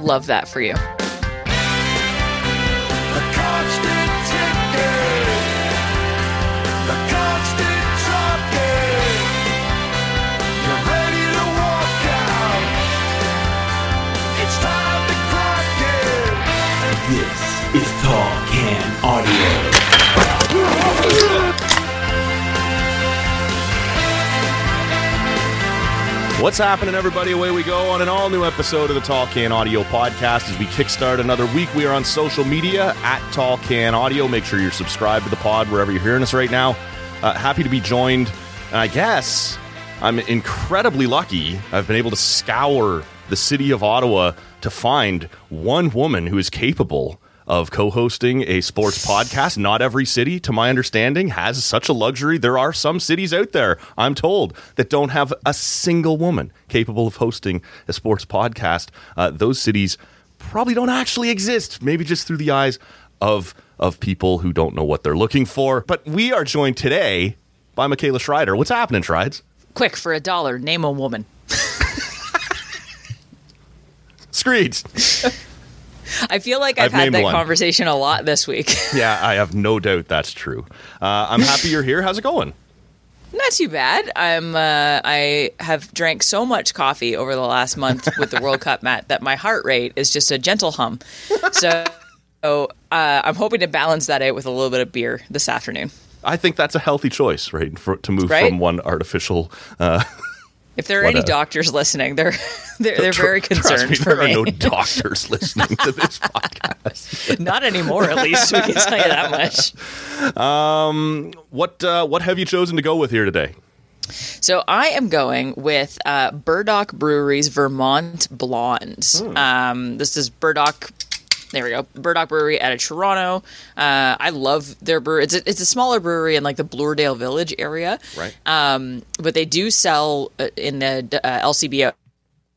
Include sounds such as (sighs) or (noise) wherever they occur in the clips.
Love that for you. The constant ticking, the constant talking. You're ready to walk out. It's time to crack it. This is Tall Can Audio. What's happening, everybody? Away we go on an all new episode of the Tall Can Audio podcast as we kickstart another week. We are on social media at Tall Can Audio. Make sure you're subscribed to the pod wherever you're hearing us right now. Uh, happy to be joined, and I guess I'm incredibly lucky. I've been able to scour the city of Ottawa to find one woman who is capable of co-hosting a sports (laughs) podcast. Not every city, to my understanding, has such a luxury. There are some cities out there, I'm told, that don't have a single woman capable of hosting a sports podcast. Uh, those cities probably don't actually exist. Maybe just through the eyes of of people who don't know what they're looking for. But we are joined today by Michaela Schreiter. What's happening, Schreids? Quick, for a dollar, name a woman. Screeds. (laughs) I feel like I've, I've had that one. conversation a lot this week. (laughs) yeah, I have no doubt that's true. Uh, I'm happy you're here. How's it going? Not too bad. I'm. Uh, I have drank so much coffee over the last month with the World Cup, Matt, that my heart rate is just a gentle hum. So, so uh, I'm hoping to balance that out with a little bit of beer this afternoon. I think that's a healthy choice, right? For, to move Right? from one artificial. If there are What any a- doctors listening, they're (laughs) they're, they're tr- very concerned me, for there me. are no doctors listening to this (laughs) podcast. Not anymore, at least we can tell you that much. (laughs) What uh, what have you chosen to go with here today? So I am going with uh, Burdock Brewery's Vermont Blonde. Um, this is Burdock. There we go. Burdock Brewery out of Toronto. Uh, I love their brewery. It's a, it's a smaller brewery in like the Bloordale Village area. Right. Um, but they do sell uh, in the uh, LCBO.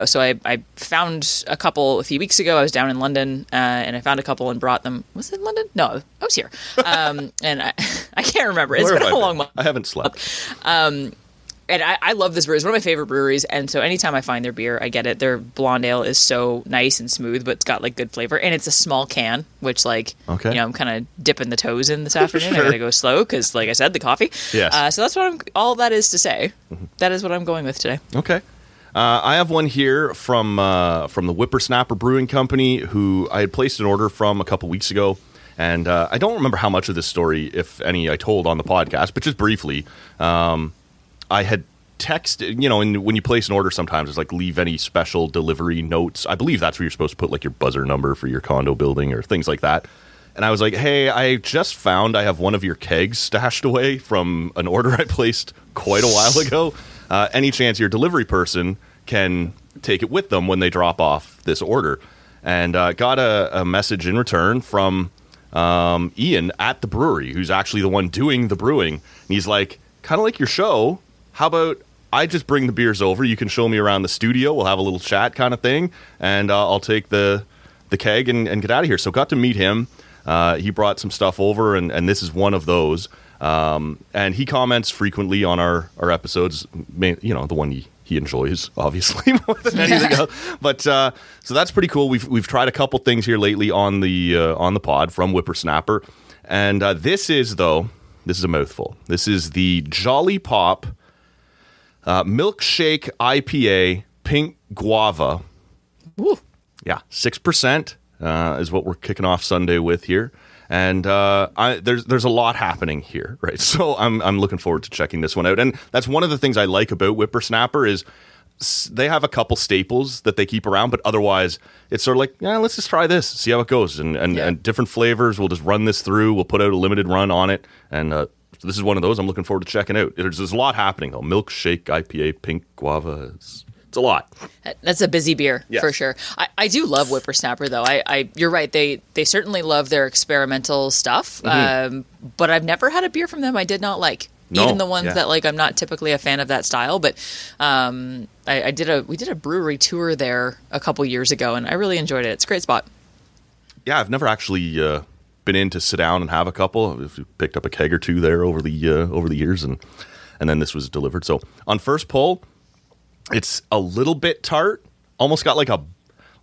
So I, I found a couple a few weeks ago. I was down in London uh, and I found a couple and brought them. Was it London? No, I was here. Um, (laughs) and I, (laughs) I can't remember. It's Where been a long month I haven't slept. And I, I love this brewery. It's one of my favorite breweries. And so anytime I find their beer, I get it. Their blonde ale is so nice and smooth, but it's got like good flavor. And it's a small can, which like, Okay. you know, I'm kind of dipping the toes in this (laughs) afternoon. Sure. I gotta go slow because, like I said, the coffee. Yes. Uh, so that's what I'm. All that is to say, that is what I'm going with today. Okay. Uh, I have one here from uh, from the Whippersnapper Brewing Company, who I had placed an order from a couple weeks ago, and uh, I don't remember how much of this story, if any, I told on the podcast, but just briefly, um, I had texted. You know, and when you place an order, sometimes it's like leave any special delivery notes. I believe that's where you're supposed to put like your buzzer number for your condo building or things like that. And I was like, hey, I just found I have one of your kegs stashed away from an order I placed quite a while ago. Uh, any chance your delivery person can take it with them when they drop off this order? And uh, got a, a message in return from um, Ian at the brewery, who's actually the one doing the brewing. And he's like, kind of like your show. How about I just bring the beers over? You can show me around the studio. We'll have a little chat kind of thing, and uh, I'll take the the keg and, and get out of here. So got to meet him. Uh, he brought some stuff over, and, and this is one of those. Um, and he comments frequently on our, our episodes, you know, the one he, he enjoys, (laughs) obviously, more than (laughs) anything else. But uh, so that's pretty cool. We've, we've tried a couple things here lately on the, uh, on the pod from Whippersnapper. And uh, this is, though, this is a mouthful. This is the Jolly Pop uh, Milkshake IPA Pink Guava. Woo. Yeah, six percent uh, is what we're kicking off Sunday with here, and uh, I, there's there's a lot happening here, (laughs) right? So I'm I'm looking forward to checking this one out, and that's one of the things I like about Whippersnapper is they have a couple staples that they keep around, but otherwise it's sort of like, yeah, let's just try this, see how it goes, and and, Yeah. and different flavors. We'll just run this through. We'll put out a limited run on it, and uh, so this is one of those I'm looking forward to checking out. There's, there's a lot happening though. Milkshake IPA, pink guava. It's, it's a lot. That's a busy beer Yes. for sure. I, I do love Whippersnapper though. I, I you're right. They they certainly love their experimental stuff. Um, but I've never had a beer from them I did not like. No, Even the ones yeah. that like I'm not typically a fan of that style, but um, I, I did a we did a brewery tour there a couple years ago, and I really enjoyed it. It's a great spot. yeah, I've never actually uh, been in to sit down and have a couple. I've picked up a keg or two there over the uh, over the years, and and then this was delivered. So on first pull, it's a little bit tart, almost got like a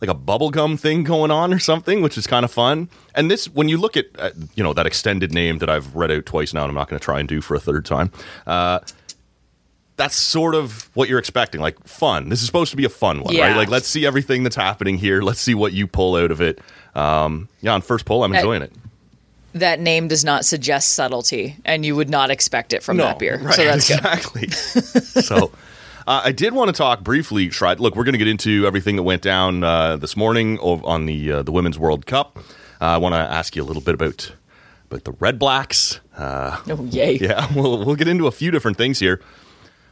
like a bubblegum thing going on or something, which is kind of fun. And this, when you look at, uh, you know, that extended name that I've read out twice now, and I'm not going to try and do for a third time. Uh, that's sort of what you're expecting, like fun. This is supposed to be a fun one, Yeah. right? Like, let's see everything that's happening here. Let's see what you pull out of it. Um, yeah, on first pull, I'm enjoying it. That name does not suggest subtlety, and you would not expect it from that beer. Right, so that's good. exactly. (laughs) so, uh, I did want to talk briefly, Shride. Look, we're going to get into everything that went down uh, this morning on the uh, the Women's World Cup. Uh, I want to ask you a little bit about about the Red Blacks. Uh, Oh, yay. (laughs) yeah, we'll we'll get into a few different things here.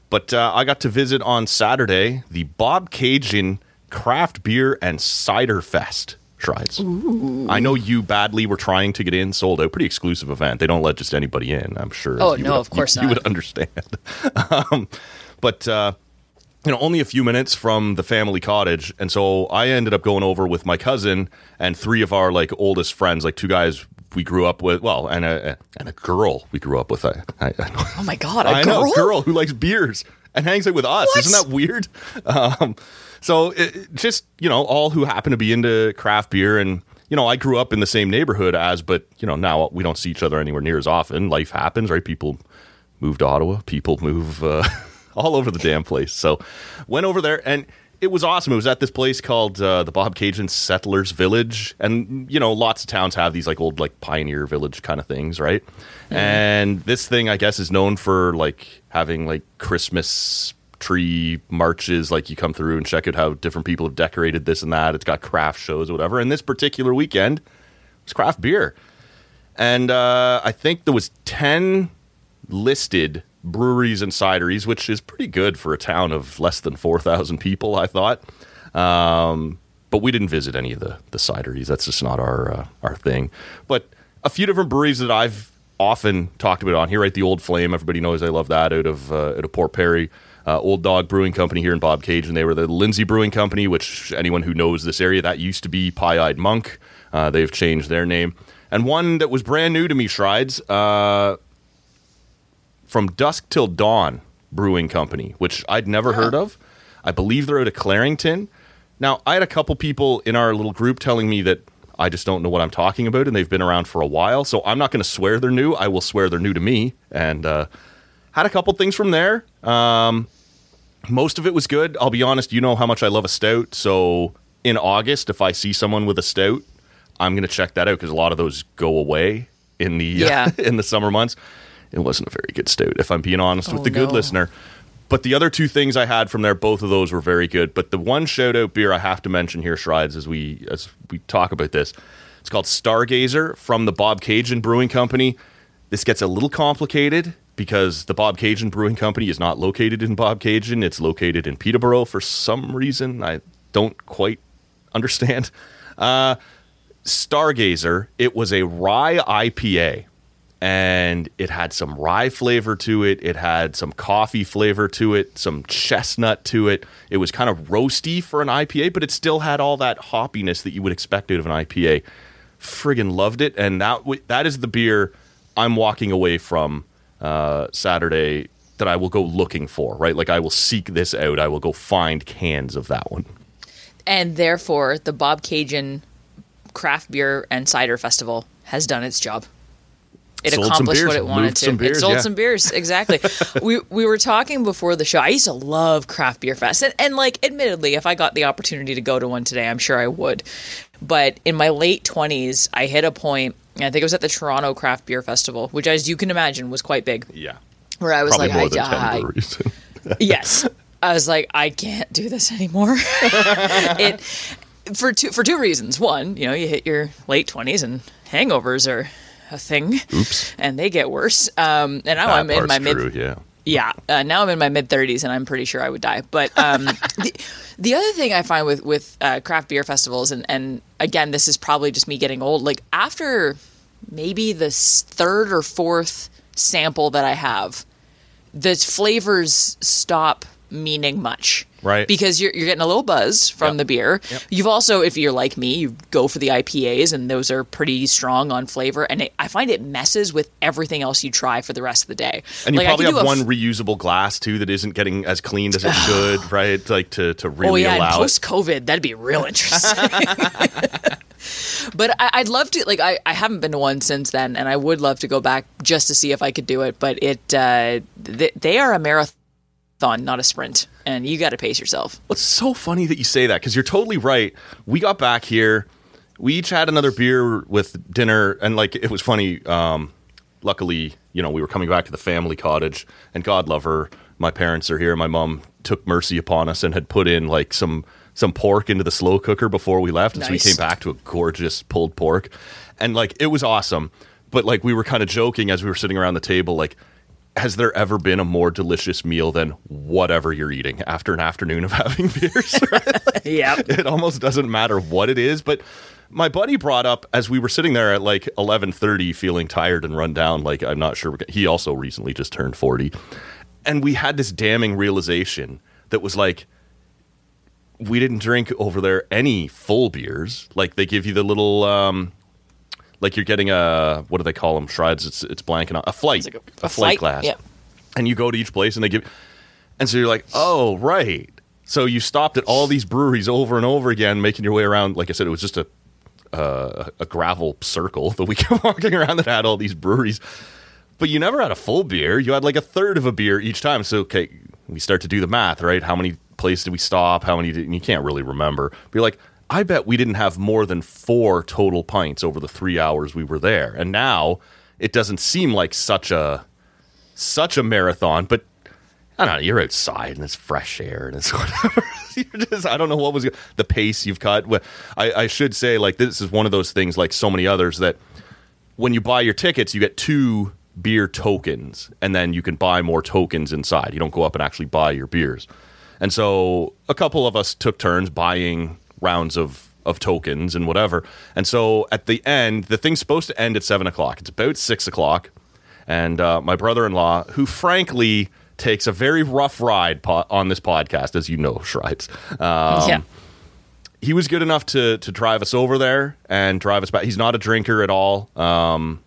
But uh, I got to visit on Saturday the Bobcaygeon Craft Beer and Cider Fest. Shrides. I know you badly were trying to get in, sold out. Pretty exclusive event. They don't let just anybody in. I'm sure. Oh, no, would- of course you, not. You would understand. (laughs) um, but uh, you know, only a few minutes from the family cottage, and so I ended up going over with my cousin and three of our like oldest friends, like two guys we grew up with. Well, and a and a girl we grew up with. I, I, I Oh my god, a I girl? know, a girl who likes beers and hangs out with us. Isn't that weird? (laughs) Um, so it- just you know, all who happen to be into craft beer, and you know, I grew up in the same neighborhood as, but you know, now we don't see each other anywhere near as often. Life happens, right? People move to Ottawa. People move uh, (laughs) all over the damn place. So went over there and. It was awesome. It was at this place called uh, the Bobcaygeon Settlers Village, and you know, lots of towns have these like old like pioneer village kind of things, right? And this thing, I guess, is known for like having like Christmas tree marches. Like you come through and check out how different people have decorated this and that. It's got craft shows or whatever. And this particular weekend was craft beer, and uh, I think there was ten listed breweries and cideries, which is pretty good for a town of less than four thousand people. I thought. Um, but we didn't visit any of the the cideries. That's just not our uh, our thing. But a few different breweries that I've often talked about on here. Right, the Old Flame. Everybody knows I love that out of uh, out of Port Perry. Uh, Old Dog Brewing Company here in Bob Cage, and they were the Lindsay Brewing Company, which anyone who knows this area, that used to be Pie Eyed Monk. Uh, they've changed their name. And one that was brand new to me, Shrides, uh, from Dusk Till Dawn Brewing Company, which I'd never heard of. I believe they're out of Clarington. Now, I had a couple people in our little group telling me that I just don't know what I'm talking about, and they've been around for a while. So I'm not going to swear they're new. I will swear they're new to me. And uh, had a couple things from there. Um, most of it was good. I'll be honest. You know how much I love a stout. So in August, if I see someone with a stout, I'm going to check that out because a lot of those go away in the Yeah. (laughs) in the summer months. It wasn't a very good stout, if I'm being honest with Oh, the good listener. But the other two things I had from there, both of those were very good. But the one shout out beer I have to mention here, Shrides, as we as we talk about this, it's called Stargazer from the Bobcaygeon Brewing Company. This gets a little complicated because the Bobcaygeon Brewing Company is not located in Bobcaygeon. It's located in Peterborough for some reason. I don't quite understand. Uh, Stargazer, it was a rye IPA and it had some rye flavor to it. It had some coffee flavor to it, some chestnut to it. It was kind of roasty for an IPA, but it still had all that hoppiness that you would expect out of an IPA. Friggin' loved it, and that that is the beer I'm walking away from uh, Saturday that I will go looking for. Right, like I will seek this out. I will go find cans of that one. And therefore, the Bobcaygeon Craft Beer and Cider Festival has done its job. It Sold accomplished what it wanted to. some beers, it sold yeah. some beers, exactly. (laughs) we we were talking before the show. I used to love craft beer fest, and, and like, admittedly, if I got the opportunity to go to one today, I'm sure I would. But in my late twenties, I hit a point. and I think it was at the Toronto Craft Beer Festival, which, as you can imagine, was quite big. Yeah, Where I was probably like, I, I, (laughs) yes i was like i can't do this anymore (laughs) it for two for two reasons one you know you hit your late 20s and hangovers are a thing Oops. and they get worse um and now That i'm in my mid true, yeah. yeah uh, now i'm in my mid 30s and i'm pretty sure i would die but um (laughs) the, the other thing i find with with uh, craft beer festivals and and again this is probably just me getting old like after maybe the third or fourth sample that i have the flavors stop meaning much Right. Because you're, you're getting a little buzz from Yep. the beer. Yep. You've also, if you're like me, you go for the IPAs, and those are pretty strong on flavor. And it, I find it messes with everything else you try for the rest of the day. And you Like, I probably have a one f- reusable glass too that isn't getting as cleaned as it (sighs) should, right? Like to to really oh yeah, allow post COVID, that'd be real interesting. (laughs) but I, I'd love to. Like, I, I haven't been to one since then, and I would love to go back just to see if I could do it. But it uh, th- they are a marathon, not a sprint, and you got to pace yourself. It's so funny that you say that because you're totally right. We got back here, we each had another beer with dinner, and like it was funny. Um, luckily, you know, we were coming back to the family cottage, and God love her, my parents are here. My mom took mercy upon us and had put in like some some pork into the slow cooker before we left, and so we came back to a gorgeous pulled pork, and like it was awesome. But like we were kind of joking as we were sitting around the table, like. Has there ever been a more delicious meal than whatever you're eating after an afternoon of (laughs) having beers? (laughs) Yeah, it almost doesn't matter what it is but my buddy brought up as we were sitting there at like 11:30 feeling tired and run down like I'm not sure he also recently just turned 40 and we had this damning realization that was like we didn't drink over there any full beers like they give you the little um like you're getting a what do they call them? Shreds? It's it's blanking out a flight. Like a- a, a flight glass Yeah. and you go to each place and they give and so you're like oh right. So you stopped at all these breweries over and over again making your way around. Like i said it was just a uh, a gravel circle that we kept walking around that had all these breweries. But you never had a full beer. You had like a third of a beer each time. So okay we start to do the math right? How many places did we stop? How many did and you can't really remember. But you're like i bet we didn't have more than four total pints over the three hours we were there and now it doesn't seem like such a such a marathon, but I don't know. You're outside and it's fresh air and it's (laughs) whatever. you're just, I don't know what was the pace you've cut. I, I should say, like this is one of those things, like so many others, that when you buy your tickets, you get two beer tokens, and then you can buy more tokens inside. You don't go up and actually buy your beers. And so a couple of us took turns buying rounds of of tokens and whatever. And so at the end, the thing's supposed to end at seven o'clock. It's about six o'clock, and uh, my brother-in-law, who frankly takes a very rough ride po- on this podcast, as you know, Shripes. Um, yeah. he was good enough to to drive us over there and drive us back. He's not a drinker at all. Um,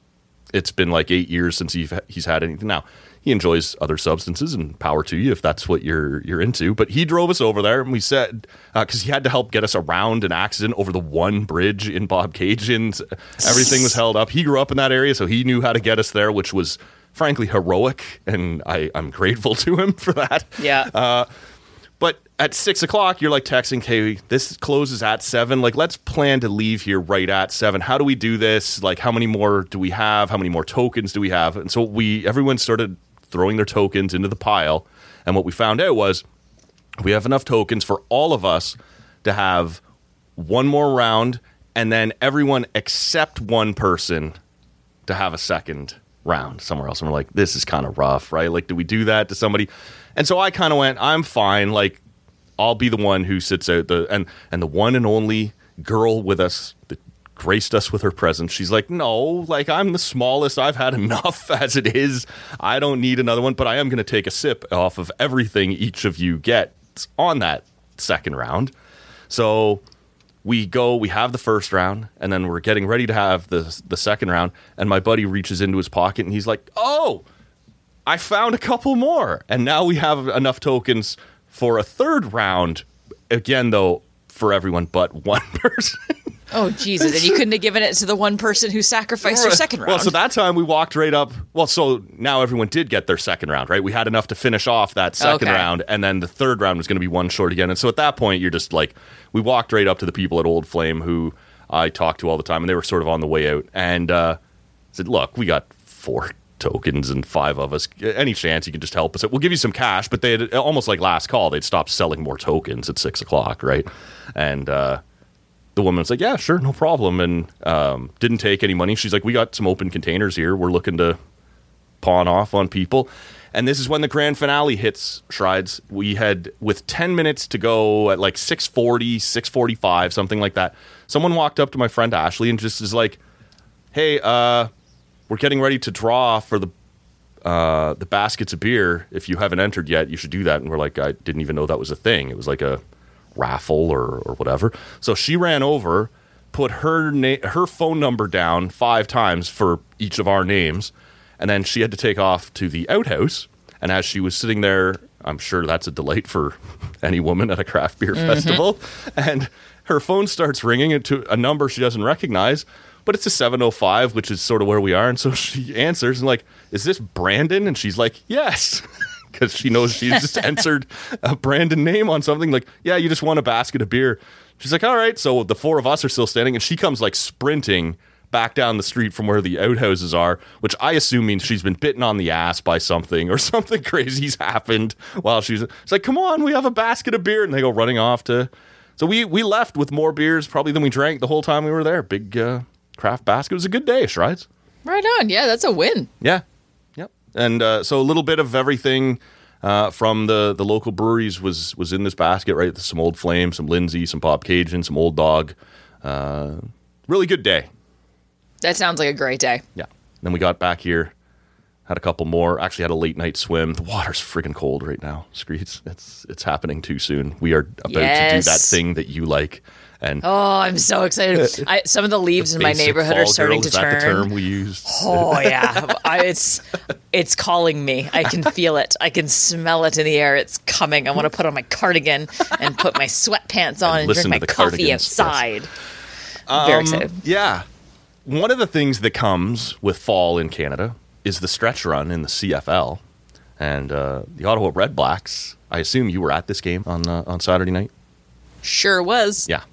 it's been like eight years since he he's had anything. Now he enjoys other substances and power to you if that's what you're you're into. But he drove us over there and we said because he had to help get us around an accident over the one bridge in Bobcaygeon's. Everything was held up. He grew up in that area, so he knew how to get us there, which was frankly heroic, and I, I'm grateful (laughs) to him for that. Yeah. Uh, But at six o'clock, you're like texting, "Hey, this closes at seven. Like, let's plan to leave here right at seven. How do we do this? Like, how many more do we have? How many more tokens do we have?" And so we, everyone started throwing their tokens into the pile. And what we found out was we have enough tokens for all of us to have one more round, and then everyone except one person to have a second round somewhere else. And we're like, this is kind of rough, right? Like, do we do that to somebody? And so I kind of went, I'm fine. Like, I'll be the one who sits out the and and the one and only girl with us graced us with her presence. She's like, no, like I'm the smallest. I've had (laughs) enough as it is. I don't need another one. But I am going to take a sip off of everything each of you gets on that second round. So we go, we have the first round, and then we're getting ready to have the the second round. And my buddy reaches into his pocket and he's like, "Oh, I found a couple more, and now we have enough tokens for a third round." Again, though, for everyone but (laughs) one person. Oh Jesus! And you (laughs) couldn't have given it to the one person who sacrificed their second round. Well, so that time we walked right up. Well, so now everyone did get their second round, right? We had enough to finish off that second Okay. round, and then the third round was going to be one short again. And so at that point, you're just like, we walked right up to the people at Old Flame who I talked to all the time, and they were sort of on the way out, and uh, said, "Look, we got four tokens and five of us. Any chance you can just help us? We'll give you some cash." But they had almost like last call. They'd stopped selling more tokens at six o'clock, right? And uh, the woman's like, "Yeah, sure, no problem," and um, didn't take any money. She's like, "We got some open containers here. We're looking to pawn off on people." And this is when the grand finale hits Shrides. We had with 10 minutes to go at like 640, 645, something like that. Someone walked up to my friend Ashley and just is like, "Hey, uh, we're getting ready to draw for the uh, the baskets of beer. If you haven't entered yet, you should do that." And we're like, "I didn't even know that was a thing. It was like a raffle or or whatever." So she ran over, put her na- her phone number down five times for each of our names, and then she had to take off to the outhouse. And as she was sitting there, I'm sure that's a delight for (laughs) any woman at a craft beer mm-hmm. festival. And her phone starts ringing into a number she doesn't recognize, but it's a 705, which is sort of where we are. And so (laughs) she answers and like, "Is this Brandon?" And she's like, "Yes." (laughs) Because she knows she just (laughs) answered a Brandon name on something like, yeah, you just won a basket of beer. She's like, all right. So the four of us are still standing, and she comes like sprinting back down the street from where the outhouses are, which I assume means she's been bitten on the ass by something or (laughs) something crazy's happened while she's. It's like, come on, we have a basket of beer, and they go running off to. So we we left with more beers probably than we drank the whole time we were there. Big uh, craft basket. It was a good day, Strides. Right on. Yeah, that's a win. Yeah. And uh, so a little bit of everything uh, from the the local breweries was was in this basket, right? Some Old Flame, some Lindsay, some Bobcaygeon, some Old Dog. Uh, really good day. That sounds like a great day. Yeah. Then we got back here, had a couple more. Actually, had a late night swim. The water's friggin' cold right now. Screets. It's it's happening too soon. We are about to do that thing that you like. And Oh, I'm so excited. (laughs) I, some of the leaves in my neighborhood are starting girl, to that the turn. term we used. Oh (laughs) yeah, I, it's it's calling me. I can (laughs) feel it. I can smell it in the air. It's coming. I want to put on my cardigan and put my sweatpants on and, listen drink my coffee cardigans, yes. outside. Very excited. Yeah. One of the things that comes with fall in Canada is the stretch run in the CFL. And uh, the Ottawa Red Blacks, I assume you were at this game on uh, on Saturday night? Sure was. Yeah.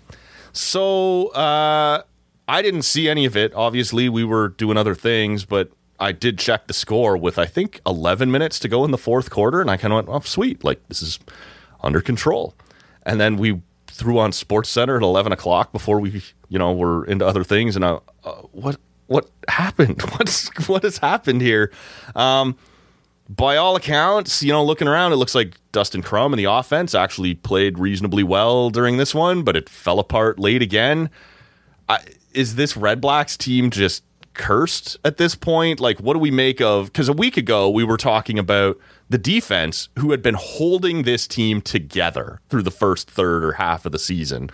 So uh, I didn't see any of it. Obviously, we were doing other things, but I did check the score with, I think, 11 minutes to go in the fourth quarter. And I kind of went, oh, sweet. Like, this is under control. And then we threw on Sports Center at 11 o'clock before we, you know, were into other things. And I, uh, what, what happened? (laughs) What's, what has happened here? Um, by all accounts, you know, looking around, it looks like Dustin Crum and the offense actually played reasonably well during this one, but it fell apart late again. I, is this Red Blacks team just cursed at this point? Like, what do we make of? Because a week ago, we were talking about the defense who had been holding this team together through the first third or half of the season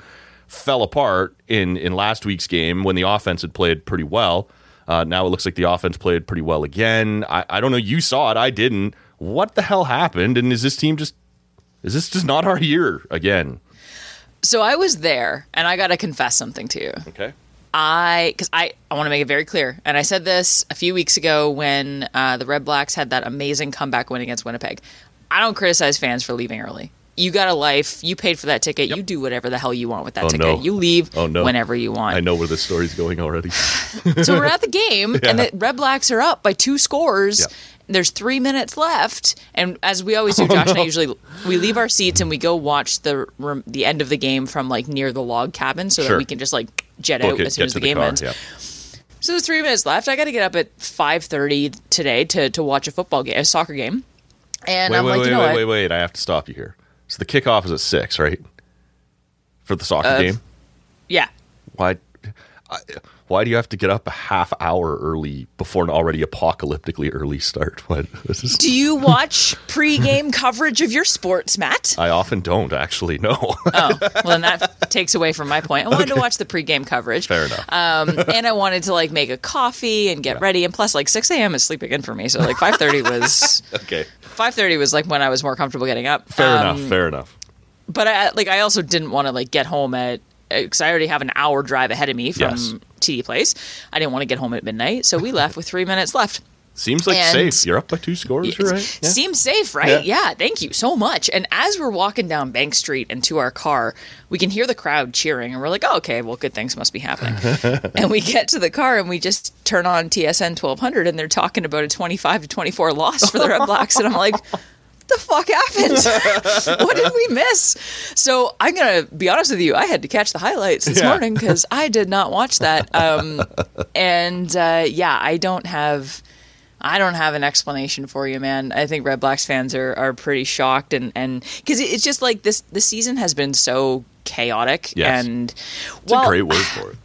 fell apart in, in last week's game when the offense had played pretty well. Uh, now it looks like the offense played pretty well again. I, I don't know. You saw it. I didn't. What the hell happened? And is this team just is this just not our year again? So I was there, and I got to confess something to you. Okay. I because I I want to make it very clear, and I said this a few weeks ago when uh, the Red Blacks had that amazing comeback win against Winnipeg. I don't criticize fans for leaving early. You got a life. You paid for that ticket. You do whatever the hell you want with that Oh, ticket. no. You leave Oh, no. whenever you want. I know where this story's going already. (laughs) So we're at the game, (laughs) and the Red Blacks are up by two scores. Yeah. There's three minutes left, and as we always do, oh, Josh and I usually we leave our seats and we go watch the the end of the game from like near the log cabin, so Sure. that we can just like jet Book out it, as soon as the the game car. ends. Yeah. So there's three minutes left. I got to get up at five thirty today to to watch a football game, a soccer game, and Wait, I'm wait, like, wait, you know wait, what? wait, wait. I have to stop you here. So the kickoff is at six, right? For the soccer Uh, game. Yeah, Why? I, why do you have to get up a half hour early before an already apocalyptically early start? (laughs) What? This is, do you watch pre-game coverage of your sports, Matt? I often don't actually. No. Oh, well, then that takes away from my point. I wanted to watch the pregame coverage. Fair enough. Um, and I wanted to like make a coffee and get ready. And plus, like 6 a.m. is sleeping in for me. So like 5:30 was (laughs) okay. 5:30 was like when I was more comfortable getting up. Fair Um, enough. Fair enough. But I like I also didn't want to like get home at because I already have an hour drive ahead of me from Yes. TD Place. I didn't want to get home at midnight, so we left with three minutes left. Seems like and- safe. You're up by two scores, right? Yeah. Seems safe, right? Yeah. Yeah. thank you so much. And as we're walking down Bank Street and to our car, we can hear the crowd cheering, and we're like, oh, okay, well, good things must be happening. (laughs) and we get to the car and we just turn on TSN 1200, and they're talking about a 25 to 24 loss for the Red Blacks. And I'm like, the fuck happened? (laughs) what did we miss? So I'm gonna be honest with you. I had to catch the highlights this Yeah. morning because I did not watch that. Um, (laughs) and uh, yeah, I don't have. I don't have an explanation for you, man. I think Red Blacks fans are, are pretty shocked, and and because it's just like this. The season has been so chaotic, Yes. and It's a great word for it.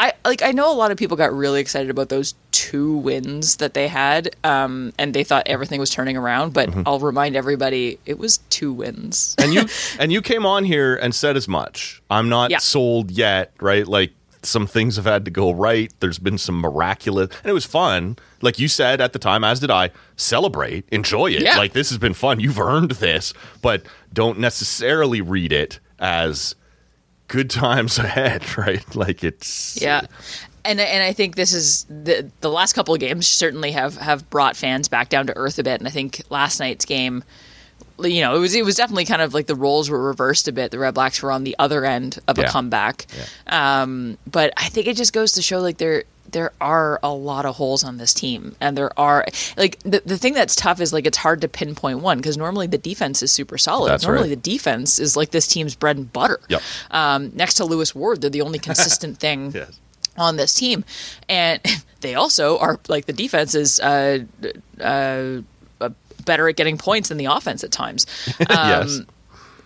I like I know a lot of people got really excited about those two wins that they had, um, and they thought everything was turning around. But Mm-hmm. I'll remind everybody, it was two wins. and you (laughs) and you came on here and said as much. I'm not Yeah. sold yet, right? Like some things have had to go right. There's been some miraculous, and it was fun. Like you said at the time, as did I. Celebrate, enjoy it. Yeah. Like this has been fun. You've earned this, but don't necessarily read it as good times (laughs) ahead, right? Like it's Yeah. And, and I think this is the the last couple of games certainly have, have brought fans back down to earth a bit. And I think last night's game, you know, it was it was definitely kind of like the roles were reversed a bit. The Red Blacks were on the other end of a Yeah. comeback. Um, but I think it just goes to show like there there are a lot of holes on this team, and there are like the the thing that's tough is like it's hard to pinpoint one because normally the defense is super solid. That's normally right. the defense is like this team's bread and butter. Yep. Um, next to Lewis Ward, they're the only (laughs) consistent thing Yes. on this team, and (laughs) they also are like the defense is uh, uh, uh, better at getting points than the offense at times. (laughs) yes.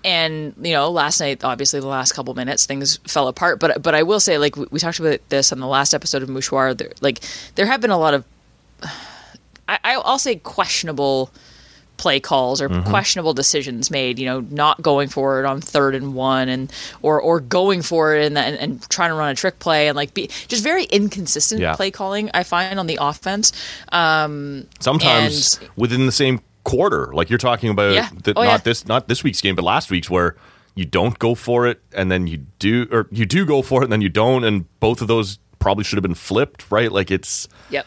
And you know, last night, obviously, the last couple minutes, things fell apart. But but I will say, like we, we talked about this on the last episode of Mouchoir. There, like there have been a lot of, (sighs) I, I'll say questionable play calls or Mm-hmm. questionable decisions made. You know, not going for it on third and one, and or or going for it and and, and trying to run a trick play and like be just very inconsistent Yeah. play calling. I find on the offense. Um, Sometimes and- within the same quarter, like you're talking about, Yeah. the, Oh, not yeah. this, not this week's game, but last week's, where you don't go for it, and then you do, or you do go for it, and then you don't, and both of those probably should have been flipped, right? Like it's, Yep.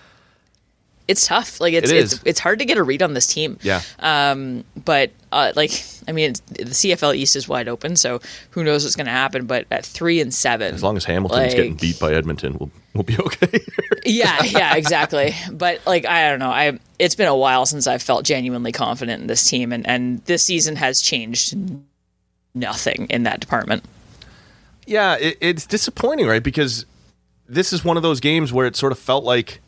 It's tough. Like it's It it's it's hard to get a read on this team. yeah, Um, But uh, like I mean, the CFL East is wide open, so who knows what's going to happen? But at three and seven, as long as Hamilton's getting beat by Edmonton, we'll we'll be (laughs) okay. yeah, yeah, exactly. But like I don't know, I it's been a while since I've felt genuinely confident in this team, and and this season has changed nothing in that department. yeah, it, it's disappointing, right? Because this is one of those games where it sort of felt like,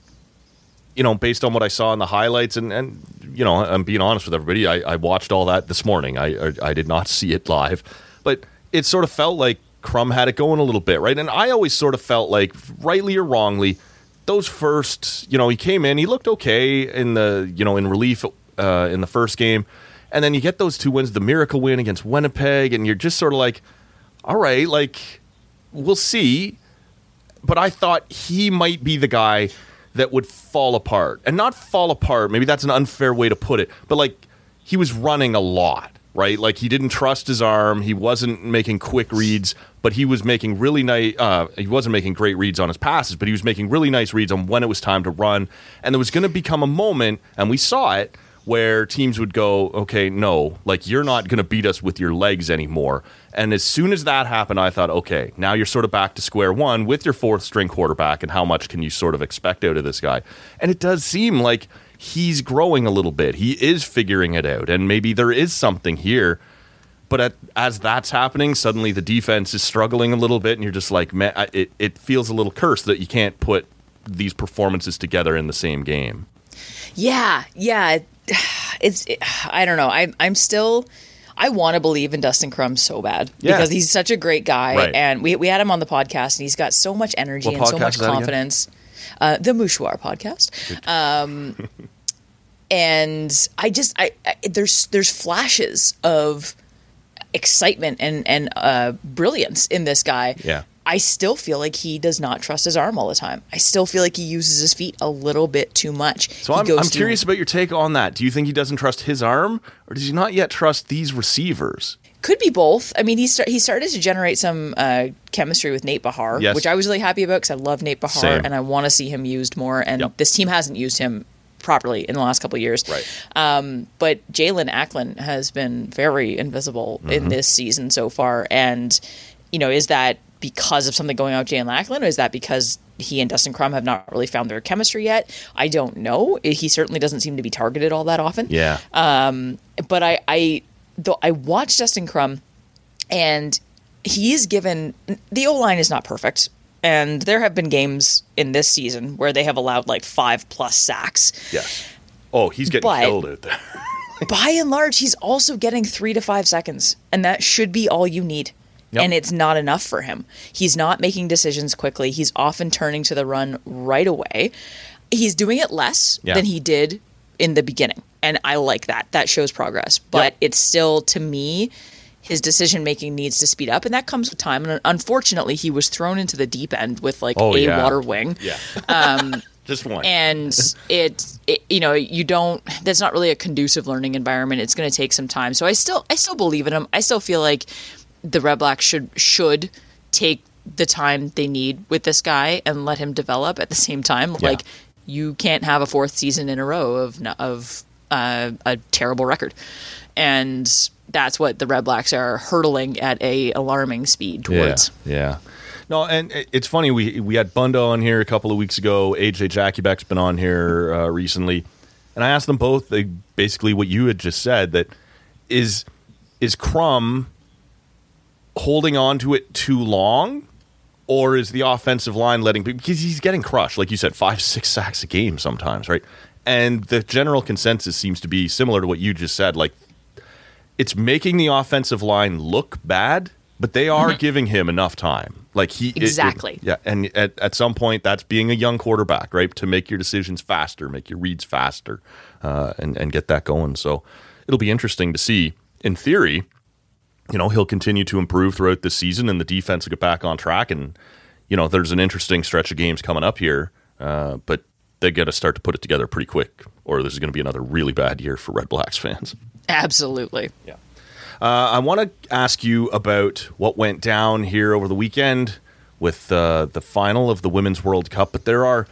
you know, based on what I saw in the highlights, and and you know, I'm being honest with everybody. I, I watched all that this morning. I, I I did not (laughs) see it live, but it sort of felt like Crum had it going a little bit, right? And I always sort of felt like, rightly or wrongly, those first, you know, he came in, he looked okay in the, you know, in relief uh, in the first game, and then you get those two wins, the miracle win against Winnipeg, and you're just sort of like, all right, like we'll see. But I thought he might be the guy that would fall apart. And not fall apart, maybe that's an unfair way to put it, but like he was running a lot, right? Like he didn't trust his arm, he wasn't making quick reads, but he was making really nice uh he wasn't making great reads on his passes, but he was making really nice reads on when it was time to run. And there was going to become a moment and we saw it where teams would go, okay, no, like you're not going to beat us with your legs anymore. And as soon as that happened, I thought, okay, now you're sort of back to square one with your fourth string quarterback, and how much can you sort of expect out of this guy? And it does seem like he's growing a little bit. He is figuring it out, and maybe there is something here. But at, as that's happening, suddenly the defense is struggling a little bit, and you're just like, man, it, it feels a little cursed that you can't put these performances together in the same game. Yeah, yeah. It- (sighs) It's it, I don't know. I I'm still I want to believe in Dustin Crum so bad Yeah. because he's such a great guy, Right. and we we had him on the podcast, and he's got so much energy What and so much is that again? confidence. Uh, the Mouchoir podcast. Um, (laughs) and I just I, I there's there's flashes of excitement and and uh, brilliance in this guy. Yeah. I still feel like he does not trust his arm all the time. I still feel like he uses his feet a little bit too much. So He I'm, I'm curious about your take on that. Do you think he doesn't trust his arm, or does he not yet trust these receivers? Could be both. I mean, he start, he started to generate some uh, chemistry with Nate Behar, Yes. which I was really happy about because I love Nate Behar Same. and I want to see him used more. And Yep. this team hasn't used him properly in the last couple of years. Right. Um, but Jaelon Acklin has been very invisible Mm-hmm. in this season so far. And, you know, is that because of something going on with Jalen Lackland, or is that because he and Dustin Crum have not really found their chemistry yet? I don't know. He certainly doesn't seem to be targeted all that often Yeah. Um, but I, I though I watched Dustin Crum, and he is given the O line is not perfect, and there have been games in this season where they have allowed like five plus sacks. yes. Oh, he's getting But- killed out there. (laughs) By and large, he's also getting three to five seconds, and that should be all you need. Yep. and it's not enough for him. He's not making decisions quickly. He's often turning to the run right away. He's doing it less Yeah. than he did in the beginning, and I like that. That shows progress, but Yep. it's still to me. His decision making needs to speed up, and that comes with time. And unfortunately, he was thrown into the deep end with like Oh, a yeah. water wing Yeah. (laughs) Um, (laughs) Just one. and (laughs) it, it you know you don't that's not really a conducive learning environment it's going to take some time so i still i still believe in him i still feel like the red blacks should should take the time they need with this guy and let him develop at the same time Yeah. like you can't have a fourth season in a row of of uh, a terrible record and that's what the red blacks are hurtling at a alarming speed towards Yeah, yeah. No, and it's funny. We we had Bundo on here a couple of weeks ago. AJ Jackiebeck's been on here uh, recently, and I asked them both they, basically what you had just said. That is is Crum holding on to it too long, or is the offensive line letting because he's getting crushed, like you said, five six sacks a game sometimes, right? And the general consensus seems to be similar to what you just said. Like it's making the offensive line look bad, but they are giving him enough time. Like he it- it- Exactly. yeah, and at, at some point, that's being a young quarterback, right? To make your decisions faster, make your reads faster, uh, and and get that going. So it'll be interesting to see. In theory, you know he'll continue to improve throughout the season, and the defense will get back on track. And you know there's an interesting stretch of games coming up here, uh, but they got to start to put it together pretty quick, or this is going to be another really bad year for Red Blacks fans. absolutely Yeah. Uh, I want to ask you about what went down here over the weekend with uh, the final of the Women's World Cup. But there are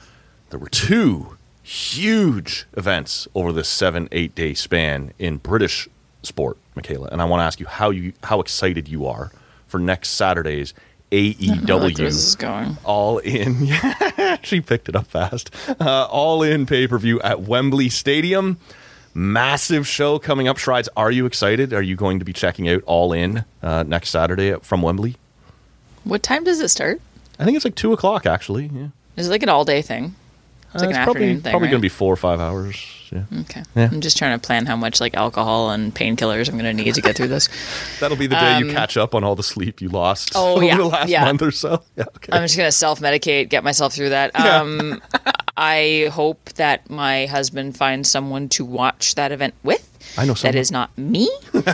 there were two huge events over this seven eight day span in British sport, Michaela. And I want to ask you how you how excited you are for next Saturday's I like where this is AEW going all in. (laughs) Yeah, she picked it up fast. Uh, all in pay per view at Wembley Stadium. Massive show coming up. Shrides, are you excited? Are you going to be checking out All In uh, next Saturday from Wembley? what time does it start I think it's like two o'clock. Actually, yeah. Is it like an all day thing? It's like Uh, an probably afternoon thing. probably right? going to be four or five hours. Yeah, Okay. Yeah. I'm just trying to plan how much like alcohol and painkillers I'm going to need to get through this. (laughs) that'll be the day you catch up on all the sleep you lost Um, Oh, over yeah, the last yeah. month or so. (laughs) Yeah, okay. I'm just going to self medicate, get myself through that. Um, (laughs) I hope that my husband finds someone to watch that event with. I know That someone. is not me.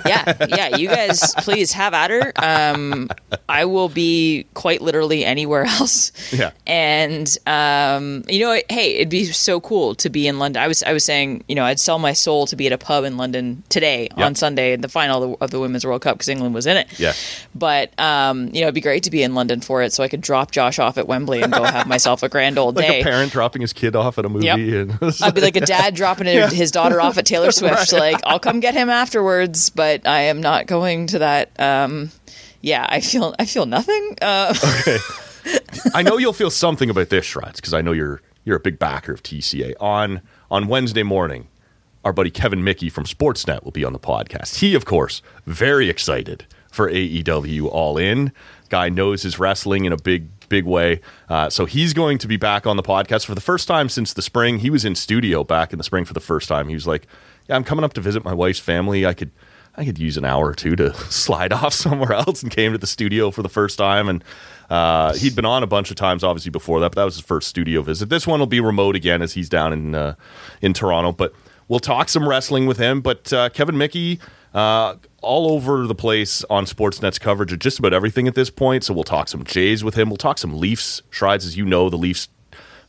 Yeah, yeah. You guys, (laughs) please have at her. Um, I will be quite literally anywhere else. Yeah. And um, you know, hey, it'd be so cool to be in London. I was, I was saying, you know, I'd sell my soul to be at a pub in London today Yep. on Sunday, in the final of the, of the Women's World Cup because England was in it. Yeah. But um, you know, it'd be great to be in London for it, so I could drop Josh off at Wembley and go have myself a grand old (laughs) Like day. a parent dropping his kid off at a movie. Yep. And (laughs) I'd be like a dad dropping his daughter off at Taylor Swift. Like, I'll come get him afterwards, but I am not going to that. Um, yeah, I feel I feel nothing. Uh, (laughs) I know you'll feel something about this, Shreds, because I know you're you're a big backer of TCA. On on Wednesday morning, our buddy Kevin Mickey from Sportsnet will be on the podcast. He, of course, very excited for AEW All In. Guy knows his wrestling in a big big way, uh, so he's going to be back on the podcast for the first time since the spring. He was in studio back in the spring for the first time. He was like, "Yeah, I'm coming up to visit my wife's family. I could." I could use an hour or two to (laughs) slide off somewhere else and came to the studio for the first time. And uh, he'd been on a bunch of times, obviously, before that, but that was his first studio visit. This one will be remote again as he's down in, uh, in Toronto. But we'll talk some wrestling with him. But uh, Kevin Mickey, uh, all over the place on Sportsnet's coverage of just about everything at this point. So we'll talk some Jays with him. We'll talk some Leafs. Shrides, as you know, the Leafs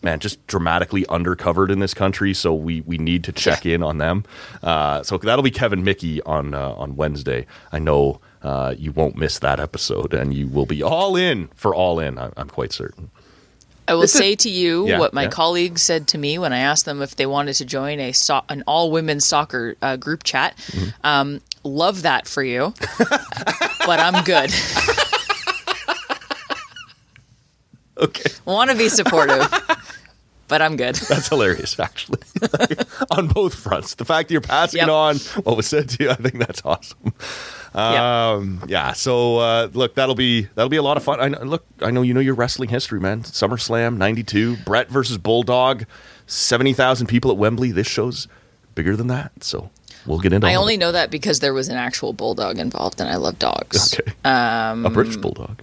man, just dramatically undercovered in this country. So we we need to check in on them. Uh, so that'll be Kevin Mickey on uh, on Wednesday. I know uh, you won't miss that episode, and you will be all in for all in. I, I'm quite certain. I will This is- say to you Yeah, what my yeah. colleagues said to me when I asked them if they wanted to join a so- an all women soccer uh, group chat. Mm-hmm. Um, love that for you, (laughs) but I'm good. (laughs) Okay, Want to be supportive, (laughs) but I'm good. that's hilarious, actually, (laughs) on both fronts. The fact that you're passing Yep. it on what was said to you, I think that's awesome. Yeah. Um, yeah. So uh, look, that'll be that'll be a lot of fun. I know, look, I know you know your wrestling history, man. SummerSlam '92, Brett versus Bulldog, seventy thousand people at Wembley. This show's bigger than that. So we'll get into. I only of know that because there was an actual bulldog involved, and I love dogs. okay. Um, a British bulldog.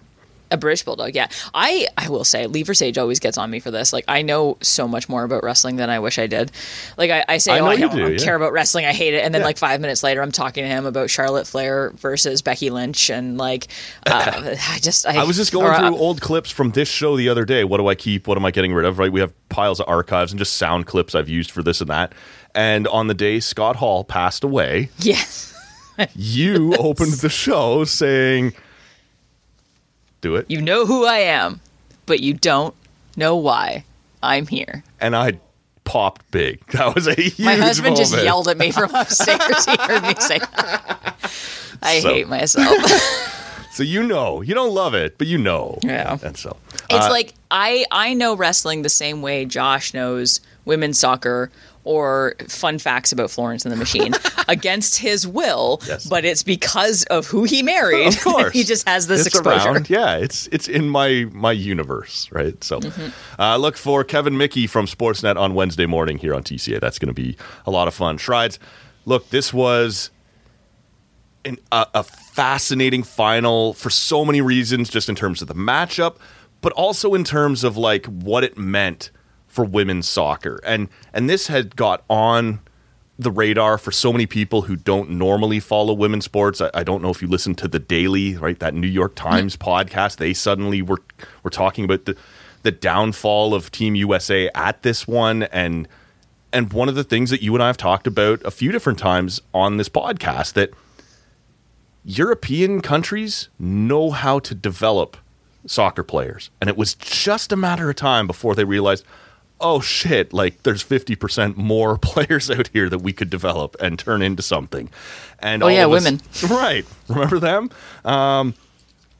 A British bulldog, yeah. I I will say, Lever Sage always gets on me for this. Like, I know so much more about wrestling than I wish I did. Like, I, I say, I oh, I don't, do, I don't yeah. care about wrestling. I hate it. And then, Yeah. like five minutes later, I'm talking to him about Charlotte Flair versus Becky Lynch, and like, (laughs) uh, I just, I, I was just going or, uh, through old clips from this show the other day. What do I keep? What am I getting rid of? Right, we have piles of archives and just sound clips I've used for this and that. And on the day Scott Hall passed away, Yes, (laughs) you opened the show saying, "Do it," you know who I am, but you don't know why I'm here. and I popped big. (laughs) That was a huge My husband just yelled at me from (laughs) upstairs. (laughs) he heard me say. I So- hate myself. So you know, you don't love it, but you know. Yeah. And so It's uh, like I I know wrestling the same way Josh knows women's soccer or fun facts about Florence and the Machine (laughs) against his will, Yes. but it's because of who he married. Of (laughs) course. he just has this it's exposure. around. Yeah, it's it's in my my universe, right? So, Mm-hmm. uh, look for Kevin Mickey from Sportsnet on Wednesday morning here on TCA. That's going to be a lot of fun. Shrides, look, this was an, a, a fascinating final for so many reasons, just in terms of the matchup, but also in terms of like what it meant for women's soccer, and and this had got on the radar for so many people who don't normally follow women's sports. I, I don't know if you listen to the Daily, right? That New York Times podcast. They suddenly were were talking about the the downfall of Team USA at this one, and and one of the things that you and I have talked about a few different times on this podcast that European countries know how to develop soccer players. And it was just a matter of time before they realized, oh shit, like there's 50% more (laughs) players out here that we could develop and turn into something. And Oh, all yeah, us- women. (laughs) right. Remember them? Um,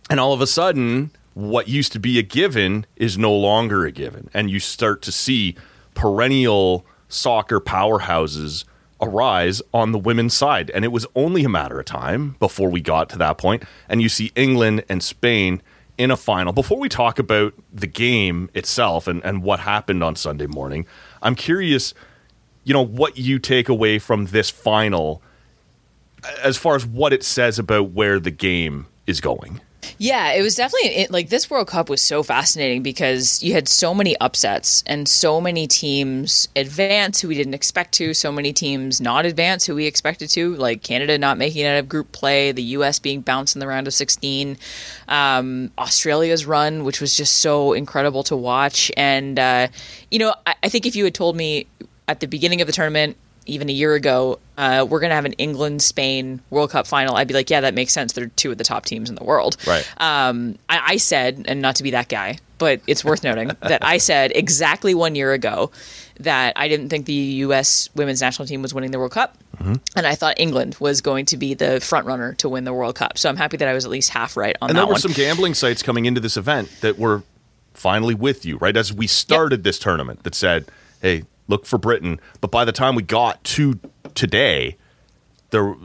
and all of a sudden, what used to be a given is no longer a given. And you start to see perennial soccer powerhouses arise on the women's side. And it was only a matter of time before we got to that point. And you see England and Spain in a final. Before we talk about the game itself and, and what happened on Sunday morning, I'm curious, you know, what you take away from this final as far as what it says about where the game is going. Yeah, it was definitely it, like this World Cup was so fascinating because you had so many upsets and so many teams advance who we didn't expect to, so many teams not advance who we expected to, like Canada not making it out of group play, the U.S. being bounced in the round of 16, um, Australia's run, which was just so incredible to watch. And, uh, you know, I, I think if you had told me at the beginning of the tournament, even a year ago, uh, we're going to have an England Spain World Cup final, I'd be like, yeah, that makes sense. They're two of the top teams in the world. Right. Um, I, I said, and not to be that guy, but it's worth noting (laughs) that I said exactly one year ago that I didn't think the U.S. women's national team was winning the World Cup. Mm-hmm. And I thought England was going to be the front runner to win the World Cup. So I'm happy that I was at least half right on And that And there were one. some gambling sites coming into this event that were finally with you, right? As we started this tournament that said, hey, look for Britain. But by the time we got to today, there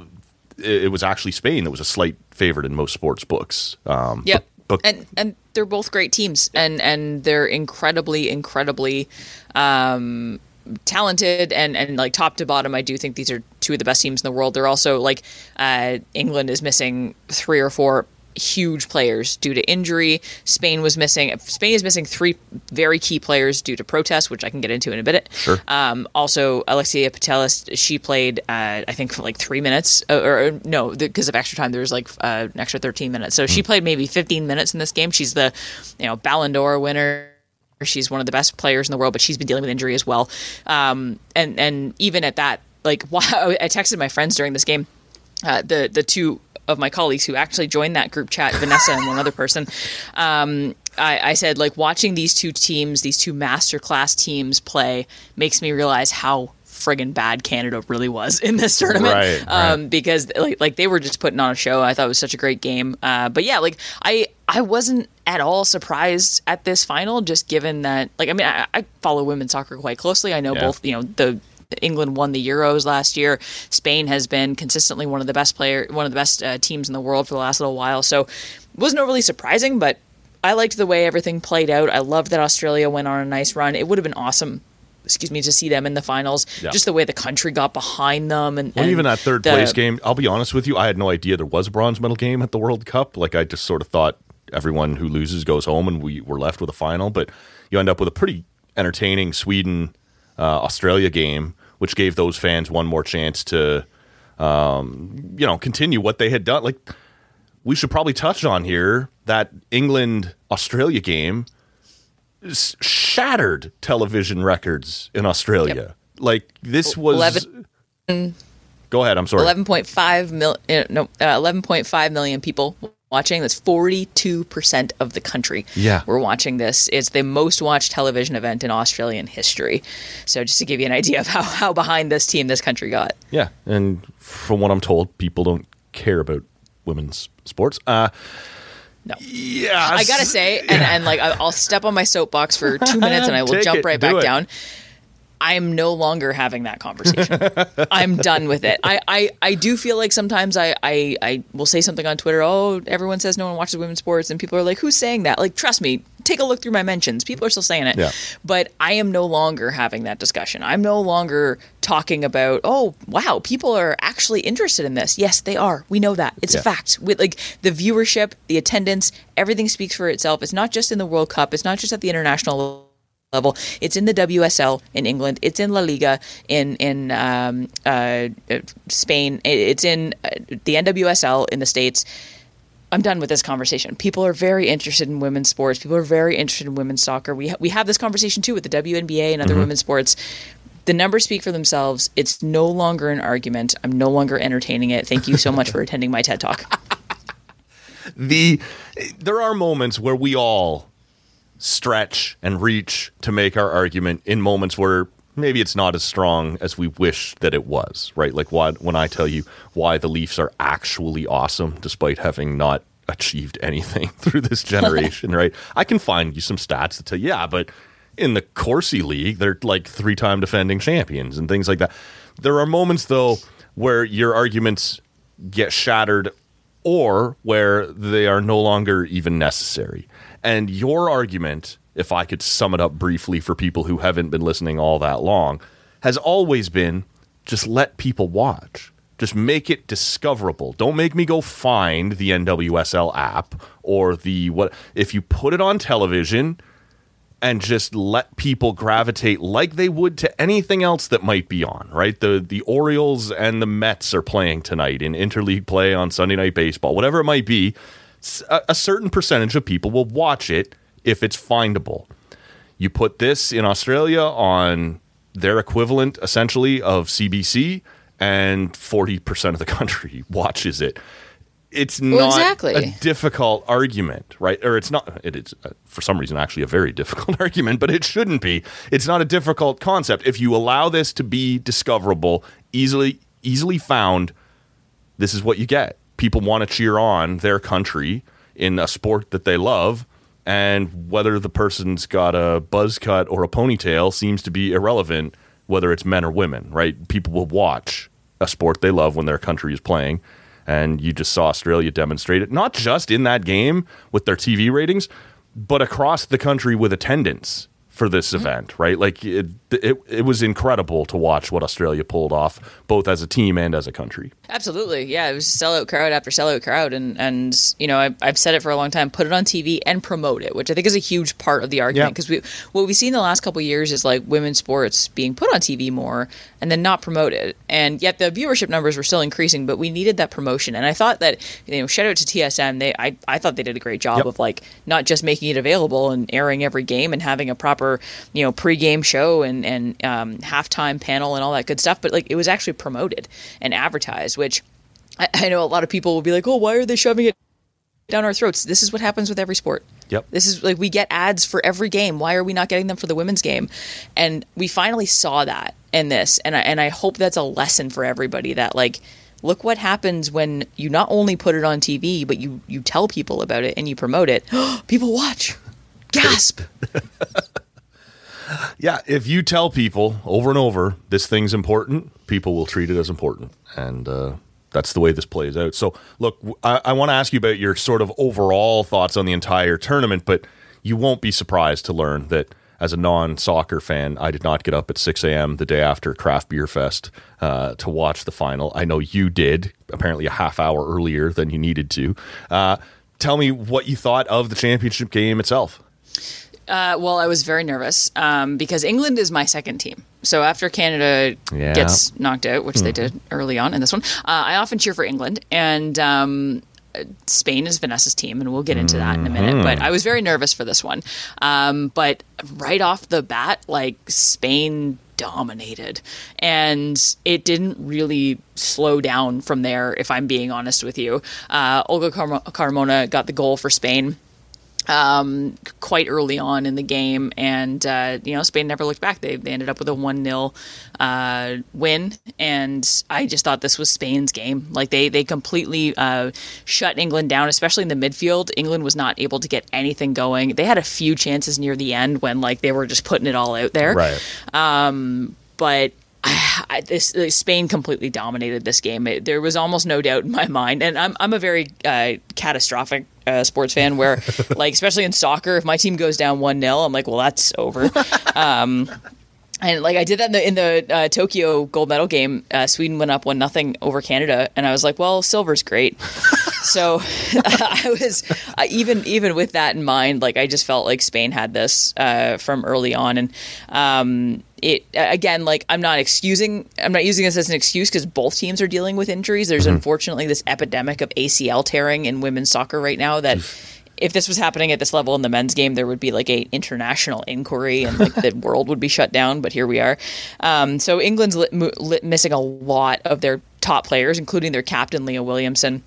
it was actually Spain that was a slight favorite in most sports books. Um, Yep. But, but and and they're both great teams, and and they're incredibly, incredibly um, talented, and and like top to bottom, I do think these are two of the best teams in the world. They're also like uh, England is missing three or four huge players due to injury. Spain was missing. Spain is missing three very key players due to protests, which I can get into in a bit. Sure. Um, also, Alexia Putellas, she played, uh, I think, for like three minutes, uh, or, or no, because of extra time, there was like uh, an extra 13 minutes. So she played maybe 15 minutes in this game. She's the, you know, Ballon d'Or winner. She's one of the best players in the world, but she's been dealing with injury as well. Um, and and even at that, like, wow, (laughs) I texted my friends during this game. Uh, the the two of my colleagues who actually joined that group chat, Vanessa and one other person, um, I, I said like watching these two teams, these two masterclass teams play, makes me realize how friggin' bad Canada really was in this tournament. Right, um, right. because like like they were just putting on a show. I thought it was such a great game. Uh, but yeah, like I I wasn't at all surprised at this final, just given that like I mean I, I follow women's soccer quite closely. I know Yeah. both you know the. England won the Euros last year. Spain has been consistently one of the best player, one of the best uh, teams in the world for the last little while. So, it wasn't overly surprising, but I liked the way everything played out. I loved that Australia went on a nice run. It would have been awesome excuse me, to see them in the finals. Yeah. Just the way the country got behind them, and, Well, and even that third the- place game, I'll be honest with you, I had no idea there was a bronze medal game at the World Cup. Like I just sort of thought everyone who loses goes home, and we were left with a final. But you end up with a pretty entertaining Sweden uh, Australia game, which gave those fans one more chance to, um, you know, continue what they had done. Like we should probably touch on here that England Australia game shattered television records in Australia. Yep. Like this was. 11 Go ahead. I'm sorry. 11.5 mil, uh, no, uh, 11.5 million people watching. That's 42% of the country. Yeah. We're watching this. It's the most watched television event in Australian history. So just to give you an idea of how, how behind this team this country got. Yeah, and from what I'm told, people don't care about women's sports. Uh, No. yeah, I gotta say, and, and like I'll step on my soapbox for two minutes, and I will (laughs) jump it, right back it. down. I am no longer having that conversation. (laughs) I'm done with it. I, I, I do feel like sometimes I, I, I will say something on Twitter. Oh, everyone says no one watches women's sports, and people are like, "Who's saying that?" Like, trust me. Take a look through my mentions. People are still saying it. Yeah. But I am no longer having that discussion. I'm no longer talking about, oh, wow, people are actually interested in this. Yes, they are. We know that. It's Yeah. a fact. With like the viewership, the attendance, everything speaks for itself. It's not just in the World Cup. It's not just at the international level. It's in the WSL in England. It's in La Liga in in um, uh, uh, Spain. It's in uh, the NWSL in the states. I'm done with this conversation. People are very interested in women's sports. People are very interested in women's soccer. We ha- we have this conversation too with the WNBA and other women's sports. The numbers speak for themselves. It's no longer an argument. I'm no longer entertaining it. Thank you so much for (laughs) attending my TED Talk. the there are moments where we all stretch and reach to make our argument in moments where maybe it's not as strong as we wish that it was, right? Like why, when I tell you why the Leafs are actually awesome despite having not achieved anything (laughs) through this generation, right? I can find you some stats that tell you, yeah, but in the Corsi League, they're like three-time defending champions and things like that. There are moments though where your arguments get shattered or where they are no longer even necessary. And your argument, if I could sum it up briefly for people who haven't been listening all that long, has always been just let people watch. Just make it discoverable. Don't make me go find the NWSL app or the what if you put it on television and just let people gravitate like they would to anything else that might be on, right? The the Orioles and the Mets are playing tonight in interleague play on Sunday night baseball, whatever it might be. A, a certain percentage of people will watch it if it's findable. You put this in Australia on their equivalent essentially of CBC and 40% of the (laughs) country watches it. It's not exactly. a difficult argument, right? Or it's not. It is uh, for some reason actually a very (laughs) difficult (laughs) argument, but it shouldn't be. It's not a difficult concept if you allow this to be discoverable, easily easily found. This is what you get. People want to cheer on their country in a sport that they love, and whether the person's got a buzz cut or a ponytail seems to be irrelevant. Whether it's men or women, right? People will watch a sport they love when their country is playing and you just saw Australia demonstrate it, not just in that game with their TV ratings, but across the country with attendance for this mm-hmm. event, right? Like it, it, it was incredible to watch what Australia pulled off, both as a team and as a country. Absolutely, yeah. It was sellout crowd after sellout crowd, and and you know I, I've said it for a long time. Put it on TV and promote it, which I think is a huge part of the argument Yeah. because we what we've seen the last couple of years is like women's sports being put on TV more and then not promoted, and yet the viewership numbers were still increasing. But we needed that promotion, and I thought that you know shout out to TSN. They I I thought they did a great job Yep. of like not just making it available and airing every game and having a proper you know pregame show and and um, halftime panel and all that good stuff, but like it was actually promoted and advertised, which. I, I know a lot of people will be like, "Oh, why are they shoving it down our throats?" This is what happens with every sport. Yep. This is like we get ads for every game. Why are we not getting them for the women's game? And we finally saw that in this, and I, and I hope that's a lesson for everybody that like. Look what happens when you not only put it on TV, but you you tell people about it and you promote it. (gasps) people watch, gasp. (laughs) Yeah, if you tell people over and over this thing's important, people will treat it as important, and uh, that's the way this plays out. So, look, I want to ask you about your sort of overall thoughts on the entire tournament, but you won't be surprised to learn that as a non-soccer fan, I did not get up at 6 a.m. the day after Craft Beer Fest uh, to watch the final. I know you did, apparently a half hour earlier than you needed to. Uh, tell me what you thought of the championship game itself. Uh, well, I was very nervous um, because England is my second team. So after Canada Yeah. gets knocked out, which they did early on in this one, uh, I often cheer for England. And um, Spain is Vanessa's team, and we'll get into that in a minute. But I was very nervous for this one. Um, but right off the bat, like Spain dominated, and it didn't really slow down from there. If I'm being honest with you, uh, Olga Carmo- Carmona got the goal for Spain um, quite early on in the game, and uh, you know Spain never looked back. They, they ended up with a one 0 uh, win, and I just thought this was Spain's game. Like they they completely uh, shut England down, especially in the midfield. England was not able to get anything going. They had a few chances near the end when like they were just putting it all out there Right. Um, but (sighs) I, this Spain completely dominated this game. It, there was almost no doubt in my mind, and I'm I'm a very uh, catastrophic uh, sports fan where, (laughs) like, especially in soccer, if my team goes down one 0 I'm like, well, that's over. (laughs) um, and like I did that in the, in the uh, Tokyo gold medal game, uh, Sweden went up one nothing over Canada, and I was like, well, silver's great. (laughs) so (laughs) I was uh, even even with that in mind, like I just felt like Spain had this uh, from early on, and um, it again, like I'm not excusing, I'm not using this as an excuse because both teams are dealing with injuries. There's unfortunately this epidemic of ACL tearing in women's soccer right now that if this was happening at this level in the men's game, there would be like a international inquiry and like the (laughs) world would be shut down. But here we are. Um, so England's lit, lit, missing a lot of their top players, including their captain Leah Williamson,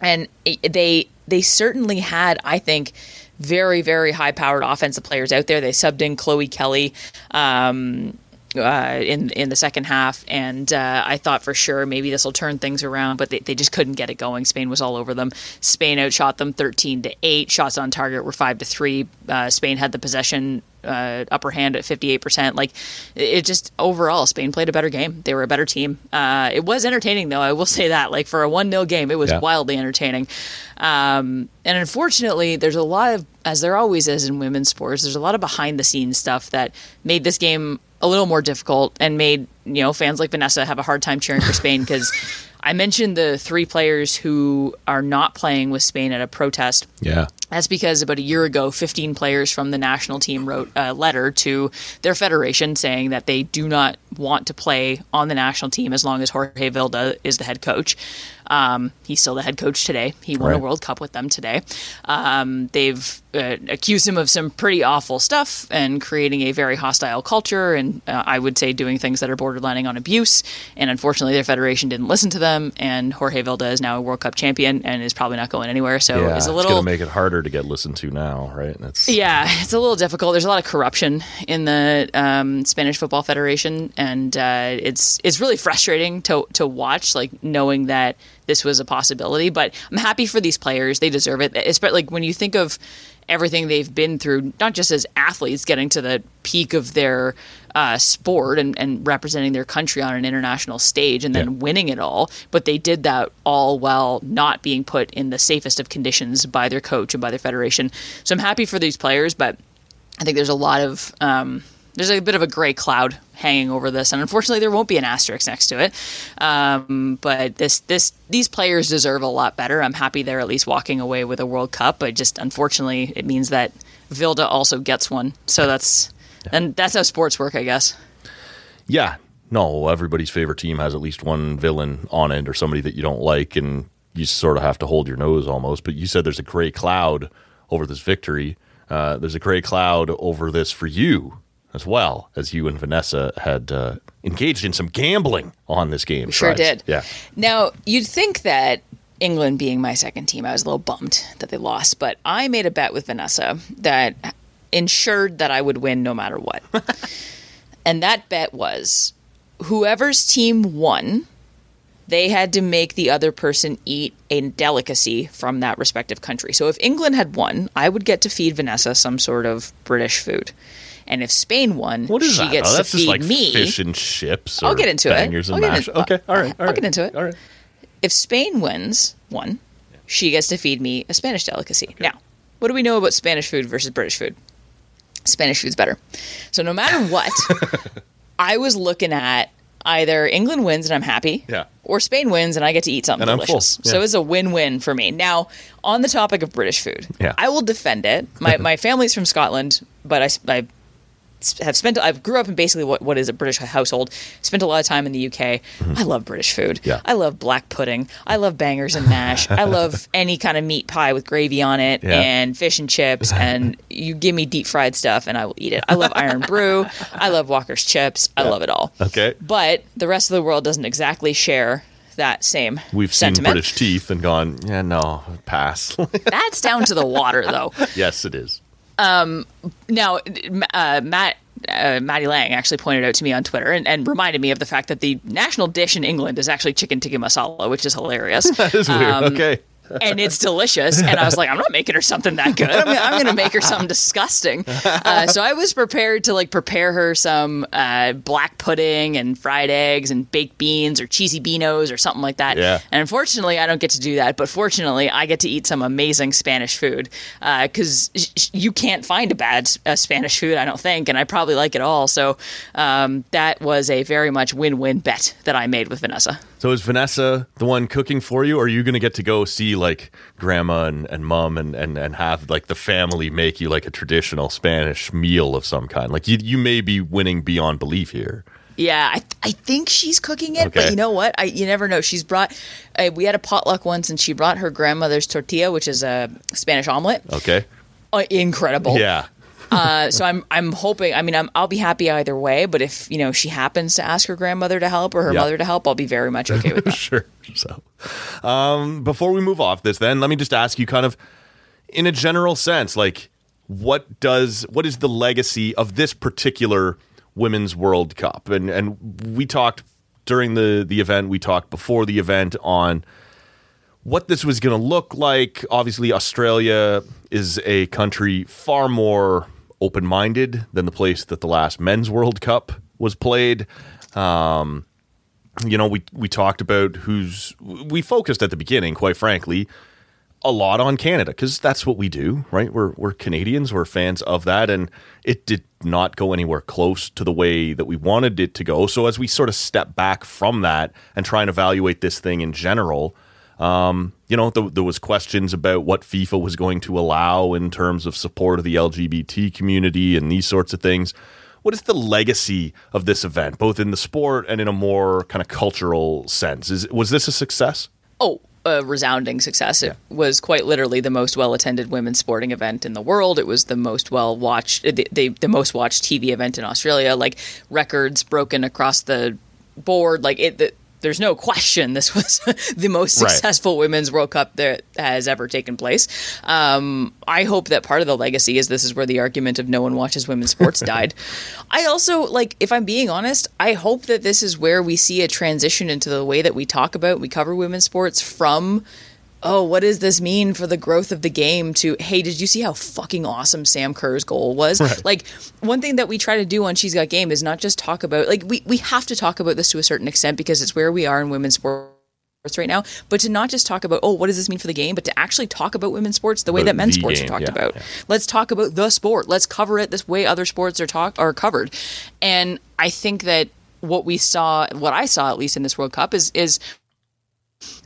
and they they certainly had, I think. Very, very high powered offensive players out there. They subbed in Chloe Kelly, um, uh, in in the second half, and uh, I thought for sure maybe this will turn things around, but they, they just couldn't get it going. Spain was all over them. Spain outshot them thirteen to eight. Shots on target were five to three. Uh, Spain had the possession uh, upper hand at fifty eight percent. Like it just overall, Spain played a better game. They were a better team. Uh, it was entertaining though. I will say that. Like for a one 0 game, it was Yeah. wildly entertaining. Um, and unfortunately, there's a lot of, as there always is in women's sports, there's a lot of behind the scenes stuff that made this game a little more difficult and made you know fans like Vanessa have a hard time cheering for Spain because (laughs) I mentioned the three players who are not playing with Spain at a protest. Yeah. That's because about a year ago, 15 players from the national team wrote a letter to their federation saying that they do not want to play on the national team as long as Jorge Vilda is the head coach. Um, he's still the head coach today. He won a World Cup with them today. Um, they've uh, accused him of some pretty awful stuff and creating a very hostile culture, and uh, I would say doing things that are borderlining on abuse. And unfortunately, their federation didn't listen to them. And Jorge Vilda is now a World Cup champion and is probably not going anywhere. So yeah. it's a little going to make it harder to get listened to now, right? That's yeah, it's a little difficult. There's a lot of corruption in the um, Spanish Football Federation, and uh, it's it's really frustrating to to watch, like knowing that this was a possibility. But I'm happy for these players; they deserve it. Especially like when you think of everything they've been through, not just as athletes getting to the peak of their uh, sport and, and representing their country on an international stage and then Yeah. winning it all, but they did that all while not being put in the safest of conditions by their coach and by their federation. So I'm happy for these players, but I think there's a lot of um, there's a bit of a gray cloud hanging over this, and unfortunately, there won't be an asterisk next to it. Um, but this this these players deserve a lot better. I'm happy they're at least walking away with a World Cup, but just unfortunately, it means that Vilda also gets one. So that's and that's how sports work, I guess. Yeah. No, everybody's favorite team has at least one villain on it or somebody that you don't like, and you sort of have to hold your nose almost. But you said there's a gray cloud over this victory. Uh, there's a gray cloud over this for you as well, as you and Vanessa had uh, engaged in some gambling on this game. Sure Prize. did. Yeah. Now, you'd think that England being my second team, I was a little bummed that they lost, but I made a bet with Vanessa that ensured that I would win no matter what. (laughs) and that bet was whoever's team won, they had to make the other person eat a delicacy from that respective country. So if England had won, I would get to feed Vanessa some sort of British food. And if Spain won, What is she that? gets Oh, to feed like me. fish and chips. I'll or get into it. bangers I'll and get mash. into- okay, all right, all I'll right. get into it. All right. if Spain wins one, she gets to feed me a Spanish delicacy. Now, what do we know about Spanish food versus British food? Spanish food's better. So no matter what, (laughs) I was looking at either England wins and I'm happy, Yeah. or Spain wins and I get to eat something And I'm full. delicious. So Yeah. it's a win-win for me. Now, on the topic of British food, Yeah. I will defend it. My (laughs) my family's from Scotland, but I, I have spent I've grew up in basically what, what is a British household. Spent a lot of time in the UK. I love British food. Mm-hmm. Yeah. I love black pudding. I love bangers and mash. I (laughs) love any kind of meat pie with gravy on it Yeah. and fish and chips. (laughs) And you give me deep fried stuff and I will eat it. I love Irn-Bru. I love Walker's chips. I love it all. Okay. But the rest of the world doesn't exactly share that same We've seen. British teeth and gone, yeah, no, pass. (laughs) That's down to the water, though. yes, it is. Now, uh, Matt. Uh, Maddie Lang actually pointed out to me on Twitter and, and reminded me of the fact that the national dish in England is actually chicken tikka masala, which is hilarious. (laughs) That is weird. Um, okay. And it's delicious. And I was like, I'm not making her something that good. I'm gonna, I'm gonna make her something disgusting. Uh, so I was prepared to like prepare her some uh, black pudding and fried eggs and baked beans or cheesy beanos or something like that. Yeah. And unfortunately, I don't get to do that. But fortunately, I get to eat some amazing Spanish food because sh- you can't find a bad uh, Spanish food, I don't think, and I probably like it all. So um, that was a very much win-win bet that I made with Vanessa. So is Vanessa the one cooking for you, or are you going to get to go see like grandma and, and mom and, and, and have like the family make you like a traditional Spanish meal of some kind? Like you, you may be winning beyond belief here. Yeah, I, I think she's cooking it, Okay. but you know what? I you never know. She's brought. Uh, we had a potluck once, and she brought her grandmother's tortilla, which is a Spanish omelet. Okay. Uh, incredible. Yeah. Uh, so I'm I'm hoping. I mean, I'm, I'll be happy either way. But if you know she happens to ask her grandmother to help or her Yeah. mother to help, I'll be very much okay with that. (laughs) sure. So, um, before we move off this, then let me just ask you, kind of, in a general sense, like, what does what is the legacy of this particular women's World Cup? And and we talked during the the event, we talked before the event on what this was going to look like. Obviously, Australia is a country far more open minded than the place that the last men's World Cup was played. Um, you know, we we talked about who's we focused at the beginning, quite frankly, a lot on Canada because that's what we do, right? We're we're Canadians, we're fans of that, and it did not go anywhere close to the way that we wanted it to go. So as we sort of step back from that and try and evaluate this thing in general, um, you know, th- there was questions about what FIFA was going to allow in terms of support of the LGBT community and these sorts of things. What is the legacy of this event, both in the sport and in a more kind of cultural sense? Is was this a success? Oh, a resounding success. It was quite literally the most well attended women's sporting event in the world. It was the most well watched, the, the, the most watched TV event in Australia. Like records broken across the board. Like it. The, there's no question this was (laughs) the most Right. successful women's World Cup that has ever taken place. Um, I hope that part of the legacy is this is where the argument of no one watches women's sports (laughs) died. I also like, if I'm being honest, I hope that this is where we see a transition into the way that we talk about, we cover women's sports from. Oh, what does this mean for the growth of the game? To hey, did you see how fucking awesome Sam Kerr's goal was? Like one thing that we try to do on She's Got Game is not just talk about like we we have to talk about this to a certain extent because it's where we are in women's sports right now, but to not just talk about oh what does this mean for the game, but to actually talk about women's sports the way that men's sports game, are talked yeah, about. yeah. Let's talk about the sport. Let's cover it this way other sports are talk are covered. And I think that what we saw, what I saw at least in this World Cup is is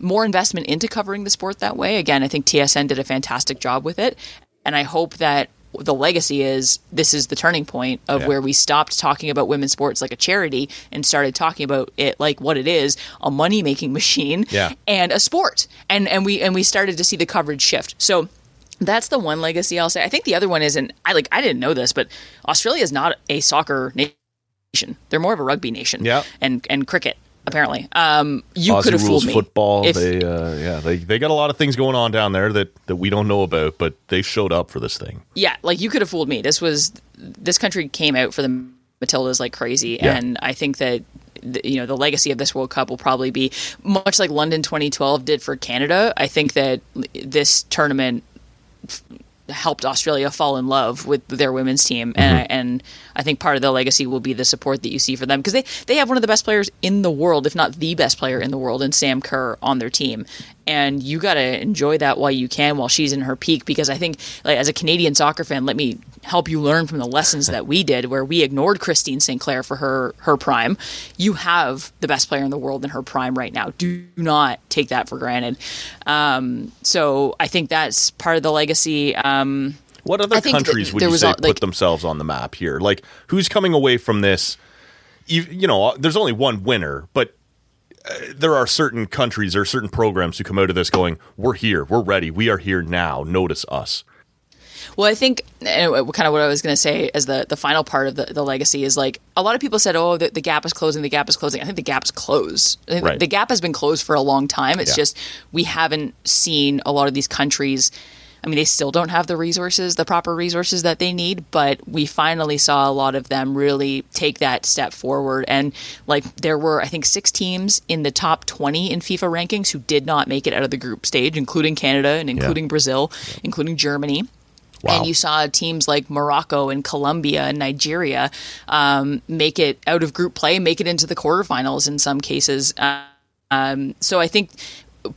more investment into covering the sport that way. Again, I think TSN did a fantastic job with it, and I hope that the legacy is this is the turning point of Yeah. where we stopped talking about women's sports like a charity and started talking about it like what it is a money making (laughs) machine Yeah. and a sport and and we and we started to see the coverage shift so that's the one legacy I'll say. I think the other one is, and I like I didn't know this, but Australia is not a soccer nation. They're more of a rugby nation. Yeah. and and cricket apparently. Um, you Aussie could have rules fooled me. football. If- they uh, yeah they they got a lot of things going on down there that that we don't know about, but they showed up for this thing. yeah, like you could have fooled me. This was this country came out for the Matildas like crazy, Yeah. and I think that the, you know the legacy of this World Cup will probably be much like London 2012 did for Canada. I think that this tournament f- helped Australia fall in love with their women's team, and I, and I think part of the legacy will be the support that you see for them because they they have one of the best players in the world, if not the best player in the world, in Sam Kerr on their team, and you got to enjoy that while you can while she's in her peak because I think like as a Canadian soccer fan, let me help you learn from the lessons that we did where we ignored Christine Sinclair for her her prime. You have the best player in the world in her prime right now. Do not take that for granted. Um, so I think that's part of the legacy. Um, What other countries would you say al- put themselves on the map here? Like, who's coming away from this? You, you know, there's only one winner, but uh, there are certain countries or certain programs who come out of this going, "We're here, we're ready, we are here now. Notice us." Well, I think uh, kind of what I was going to say as the, the final part of the, the legacy is like a lot of people said, oh, the, the gap is closing, the gap is closing. I think the gap's closed. Right. The gap has been closed for a long time. It's Yeah. just we haven't seen a lot of these countries. I mean, they still don't have the resources, the proper resources that they need, but we finally saw a lot of them really take that step forward. And like, there were, I think, six teams in the top 20 in FIFA rankings who did not make it out of the group stage, including Canada and including Brazil, including Germany. Wow. And you saw teams like Morocco and Colombia and Nigeria um, make it out of group play, make it into the quarterfinals in some cases. Uh, um, so I think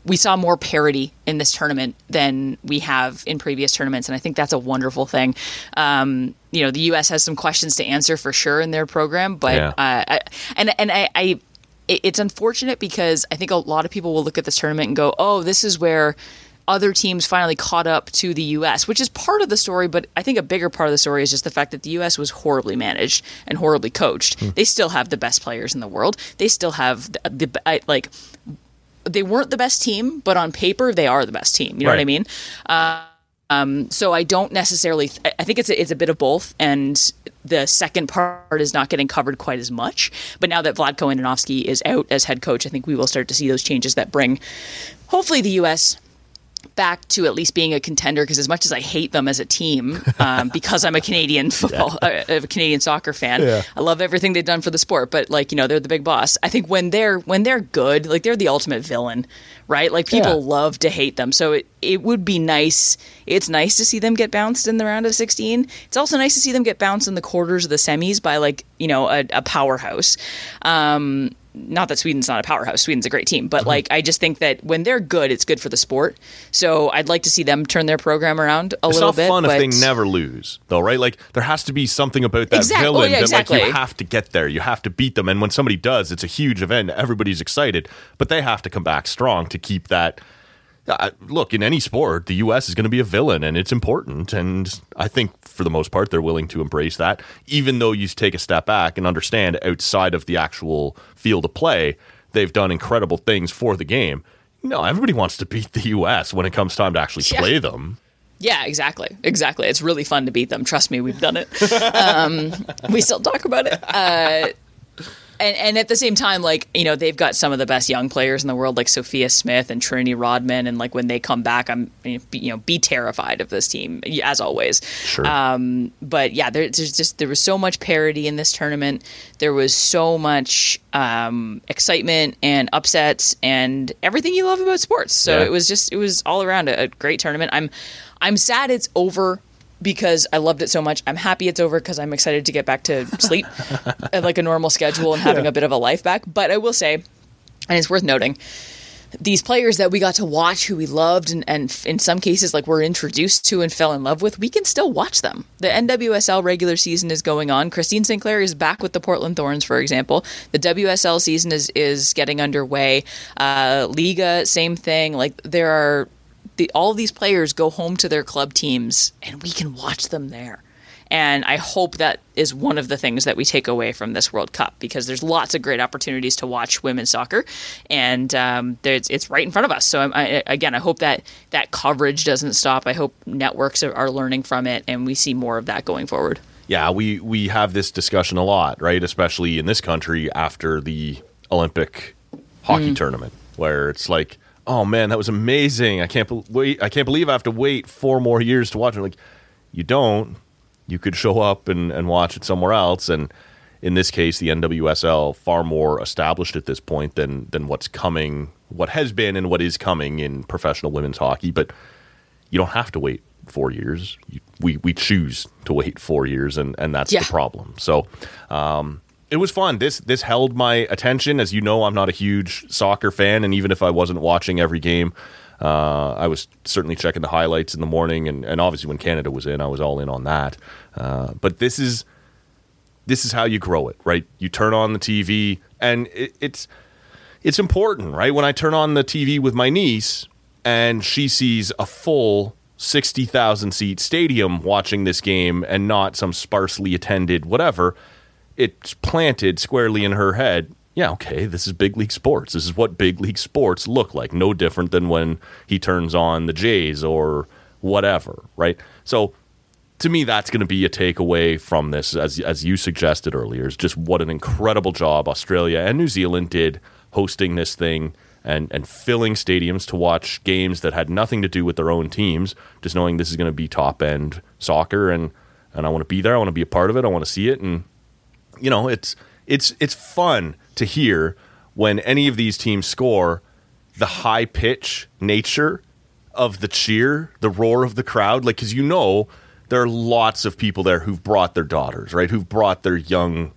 we saw more parity in this tournament than we have in previous tournaments, and I think that's a wonderful thing. Um, you know, the U.S. has some questions to answer for sure in their program, but Yeah. uh, I, and and I. I it's unfortunate because I think a lot of people will look at this tournament and go, "Oh, this is where other teams finally caught up to the U.S., which is part of the story, but I think a bigger part of the story is just the fact that the U.S. was horribly managed and horribly coached. They still have the best players in the world. They still have the, the like they weren't the best team, but on paper they are the best team. You know what I Right. mean? Um, so I don't necessarily. I- I think it's a, it's a bit of both, and the second part is not getting covered quite as much. But now that Vlatko Andonovski is out as head coach, I think we will start to see those changes that bring, hopefully, the U.S. back to at least being a contender. Because as much as I hate them as a team, um, (laughs) because I'm a Canadian football, uh, a Canadian soccer fan, I love everything they've done for the sport. But like you know, they're the big boss. I think when they're when they're good, like they're the ultimate villain, right? Like people Yeah. love to hate them. So it, it would be nice. It's nice to see them get bounced in the round of 16. It's also nice to see them get bounced in the quarters of the semis by like, you know, a, a powerhouse. Um, not that Sweden's not a powerhouse. Sweden's a great team, but like I just think that when they're good, it's good for the sport. So I'd like to see them turn their program around a It's little not bit. fun if but they never lose, though, right? Like there has to be something about that Exact- oh, villain yeah, that like you have to get there, you have to beat them, and when somebody does, it's a huge event. Everybody's excited, but they have to come back strong to keep that. Uh, look, in any sport, the U.S. is going to be a villain, and it's important. And I think for the most part, they're willing to embrace that, even though you take a step back and understand outside of the actual field of play, they've done incredible things for the game. No, everybody wants to beat the U.S. when it comes time to actually Yeah. play them. Yeah, exactly. Exactly. It's really fun to beat them. Trust me, we've done it. (laughs) um, we still talk about it. Uh, and, and at the same time, like, you know, they've got some of the best young players in the world, like Sophia Smith and Trinity Rodman. And, like, when they come back, I'm, you know, be terrified of this team, as always. Sure. Um, but yeah, there, there's just, there was so much parity in this tournament. There was so much um, excitement and upsets and everything you love about sports. So Yeah. it was just, it was all around a, a great tournament. I'm, I'm sad it's over because I loved it so much. I'm happy it's over because I'm excited to get back to (laughs) sleep and like a normal schedule and having a bit of a life back. But I will say, and it's worth noting, these players that we got to watch who we loved and, and in some cases like were introduced to and fell in love with, we can still watch them. The NWSL regular season is going on. Christine sinclair is back with the Portland Thorns, for example. The WSL season is is getting underway. Uh, Liga, same thing. Like there are the, all these players go home to their club teams and we can watch them there. And I hope that is one of the things that we take away from this World Cup because there's lots of great opportunities to watch women's soccer, and um, there's, it's right in front of us. So I, again, I hope that that coverage doesn't stop. I hope networks are, are learning from it, and we see more of that going forward. yeah, we we have this discussion a lot, right? Especially in this country after the Olympic hockey Mm. tournament, where it's like, oh man, that was amazing. I can't bel wait. I can't believe I have to wait four more years to watch it. Like, you don't. You could show up and, and watch it somewhere else. And in this case, the NWSL far more established at this point than than what's coming, what has been, and what is coming in professional women's hockey. But you don't have to wait four years. You, we we choose to wait four years, and and that's Yeah. the problem. So. Um, it was fun. This this held my attention. As you know, I'm not a huge soccer fan, and even if I wasn't watching every game, uh, I was certainly checking the highlights in the morning, and, and obviously when Canada was in, I was all in on that. Uh, but this is this is how you grow it, right? You turn on the TV, and it, it's it's important, right? When I turn on the TV with my niece, and she sees a full sixty thousand seat stadium watching this game, and not some sparsely attended whatever, it's planted squarely in her head. Yeah, okay, this is big league sports. This is what big league sports look like. No different than when he turns on the Jays or whatever, right? So to me, that's going to be a takeaway from this, as as you suggested earlier, is just what an incredible job Australia and New Zealand did hosting this thing and and filling stadiums to watch games that had nothing to do with their own teams. Just knowing this is going to be top end soccer, and and I want to be there. I want to be a part of it. I want to see it, and you know, it's it's it's fun to hear when any of these teams score the high pitch nature of the cheer, the roar of the crowd, like because you know there are lots of people there who've brought their daughters, right? Who've brought their young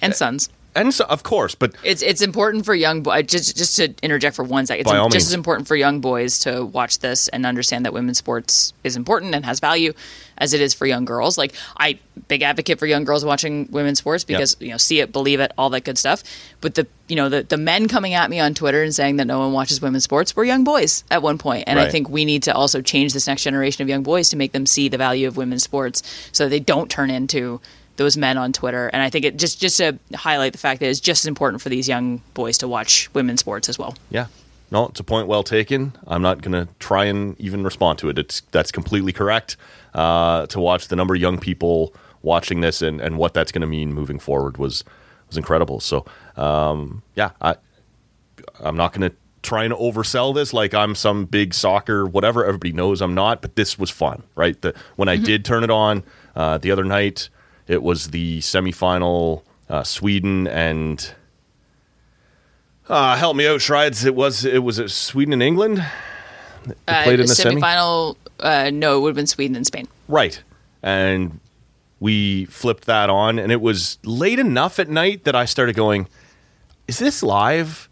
and sons. And so, of course, but It's it's important for young boys. Just just to interject for one second, it's just means. as important for young boys to watch this and understand that women's sports is important and has value as it is for young girls. Like I big advocate for young girls watching women's sports because you know see it, believe it, all that good stuff. But the you know the the men coming at me on Twitter and saying that no one watches women's sports were young boys at one point, and I think we need to also change this next generation of young boys to make them see the value of women's sports so they don't turn into those men on Twitter. And I think it just just to highlight the fact that it's just as important for these young boys to watch women's sports as well. Yeah. No, it's a point well taken. I'm not going to try and even respond to it. It's that's completely correct. Uh, to watch the number of young people watching this and, and what that's going to mean moving forward was was incredible. So um, yeah, I I'm not going to try and oversell this like I'm some big soccer whatever. Everybody knows I'm not, but this was fun, right? The, when I did turn it on uh, the other night, it was the semifinal uh, Sweden and uh, help me out, Shrides. It was it was it Sweden and England. They played in the semi? semifinal. Uh, no, it would have been Sweden and Spain. Right. And we flipped that on, and it was late enough at night that I started going, Is this live?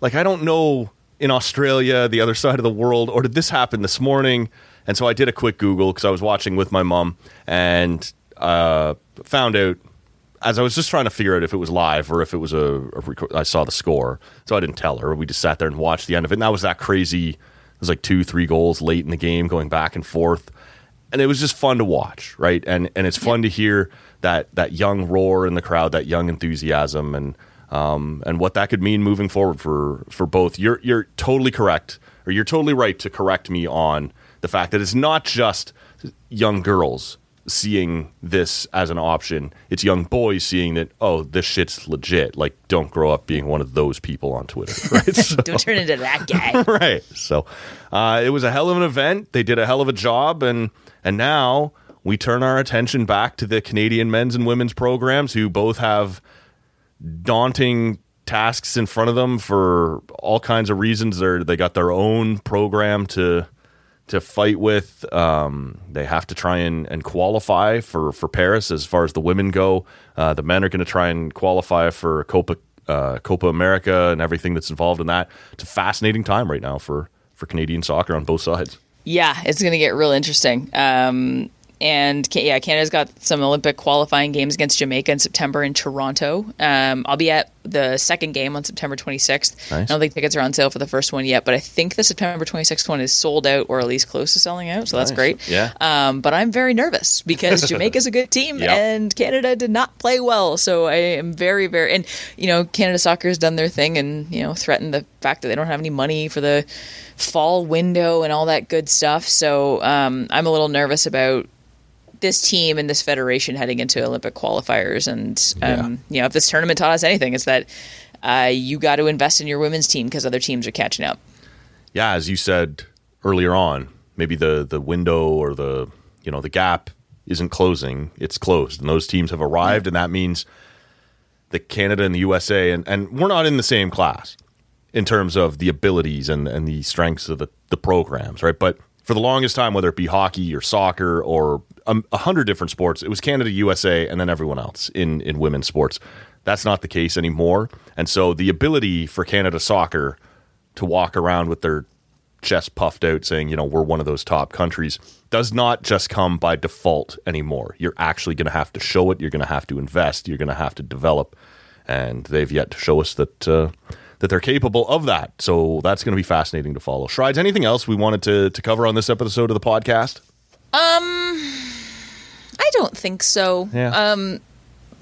Like, I don't know in Australia, the other side of the world, or did this happen this morning? And so I did a quick Google because I was watching with my mom and uh, found out as I was just trying to figure out if it was live or if it was a, a record. I saw the score, so I didn't tell her. We just sat there and watched the end of it, and that was that crazy. It was like two, three goals late in the game, going back and forth, and it was just fun to watch, right? And and it's fun to hear that that young roar in the crowd, that young enthusiasm, and um, and what that could mean moving forward for for both. You're you're totally correct, or you're totally right to correct me on the fact that it's not just young girls seeing this as an option. It's young boys seeing that, oh, this shit's legit. Like, don't grow up being one of those people on Twitter, (laughs) right? (laughs) So- Don't turn into that (laughs) guy. right. So uh, it was a hell of an event. They did a hell of a job, and and now we turn our attention back to the Canadian men's and women's programs, who both have daunting tasks in front of them for all kinds of reasons. They're, they got their own program to to fight with. Um, they have to try and, and qualify for, for Paris as far as the women go. Uh, the men are going to try and qualify for Copa uh, Copa America and everything that's involved in that. It's a fascinating time right now for for Canadian soccer on both sides. Yeah, it's going to get real interesting. Um, and yeah, Canada's got some Olympic qualifying games against Jamaica in September in Toronto. Um, I'll be at the second game on September 26th. I don't think tickets are on sale for the first one yet, but I think the September 26th one is sold out or at least close to selling out. So that's Nice. great. Yeah. Um, but I'm very nervous because (laughs) Jamaica's a good team Yep. and Canada did not play well. So I am very, very, and you know, Canada soccer has done their thing and, you know, threatened the fact that they don't have any money for the fall window and all that good stuff. So um, I'm a little nervous about this team and this federation heading into Olympic qualifiers. And, um, you know, if this tournament taught us anything, it's that uh, you got to invest in your women's team because other teams are catching up. yeah, as you said earlier on, maybe the the window or the you know the gap isn't closing; it's closed, and those teams have arrived, and that means that Canada and the USA, and and we're not in the same class in terms of the abilities and and the strengths of the the programs, right? But for the longest time, whether it be hockey or soccer or a hundred different sports, it was Canada, USA, and then everyone else in in women's sports. That's not the case anymore, and so the ability for Canada soccer to walk around with their chest puffed out saying, you know, we're one of those top countries does not just come by default anymore. You're actually going to have to show it. You're going to have to invest. You're going to have to develop. And they've yet to show us that uh, that they're capable of that. So that's going to be fascinating to follow. Shrides, anything else we wanted to, to cover on this episode of the podcast? I don't think so. Yeah. Um,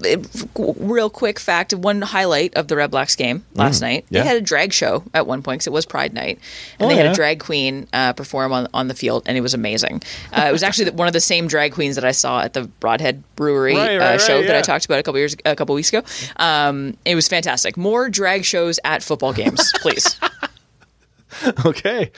it- real quick fact: one highlight of the REDBLACKS game last night. Mm, yeah. They had a drag show at one point because it was Pride Night, and Oh, they had yeah. a drag queen uh, perform on on the field, and it was amazing. Uh, it was actually one of the same drag queens that I saw at the Broadhead Brewery Right, right, uh, right, show that. I talked about a couple years, a couple weeks ago. Um, it was fantastic. More drag shows at football games, please. (laughs) okay.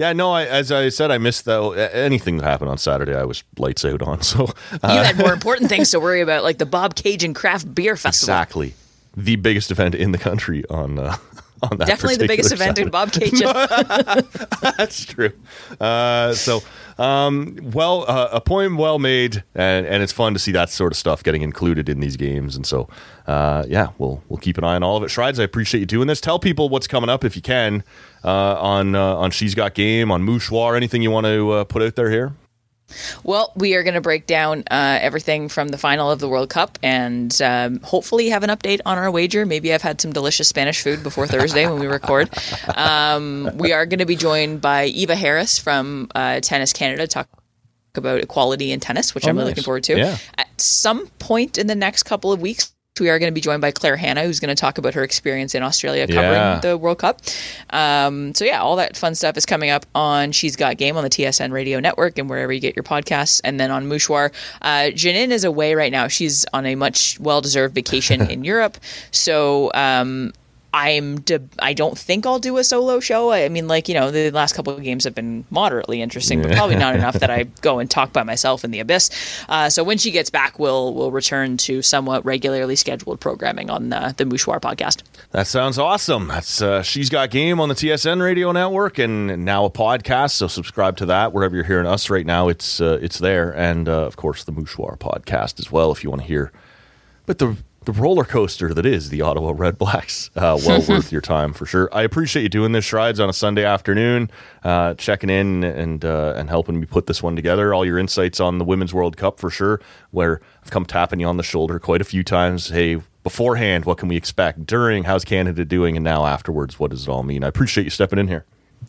Yeah, no, I, as I said, I missed the, anything that happened on Saturday. I was lights out on. (laughs) So you had more (laughs) important things to worry about, like the Bobcaygeon Craft Beer Festival. exactly the biggest event in the country on uh, (laughs) on that. Definitely the biggest particular event in Bobcaygeon. That's true. Uh, so, um, well, uh, a poem well made, and, and it's fun to see that sort of stuff getting included in these games. And so, uh, yeah, we'll we'll keep an eye on all of it. Schreids, I appreciate you doing this. Tell people what's coming up if you can uh, on uh, on She's Got Game, on Mouchoir, anything you want to uh, put out there here. Well, we are going to break down uh, everything from the final of the World Cup and um, hopefully have an update on our wager. Maybe I've had some delicious Spanish food before Thursday when we record. Um, we are going to be joined by Eva Harris from uh, Tennis Canada to talk about equality in tennis, which I'm really nice. looking forward to. Yeah. At some point in the next couple of weeks, we are going to be joined by Claire Hanna, who's going to talk about her experience in Australia covering Yeah. the World Cup. Um, so yeah, all that fun stuff is coming up on She's Got Game on the TSN Radio Network and wherever you get your podcasts. And then on Mouchoir, uh, Janine is away right now. She's on a much well-deserved vacation (laughs) in Europe. So um, I'm de- I don't think I'll do a solo show. I mean, like you know, the last couple of games have been moderately interesting, but probably not enough that I (laughs) go and talk by myself in the abyss. Uh, so when she gets back, we'll we'll return to somewhat regularly scheduled programming on the the Mouchoir podcast. That sounds awesome. That's uh, She's Got Game on the TSN Radio Network and now a podcast. So subscribe to that wherever you're hearing us right now. It's uh, it's there, and uh, of course the Mouchoir podcast as well if you want to hear. But the the roller coaster that is the Ottawa REDBLACKS, uh, well (laughs) worth your time for sure. I appreciate you doing this Schreids on a Sunday afternoon, uh, checking in and uh, and helping me put this one together. All your insights on the Women's World Cup for sure. Where I've come tapping you on the shoulder quite a few times. Hey, beforehand, what can we expect? During, how's Canada doing? And now afterwards, what does it all mean? I appreciate you stepping in here.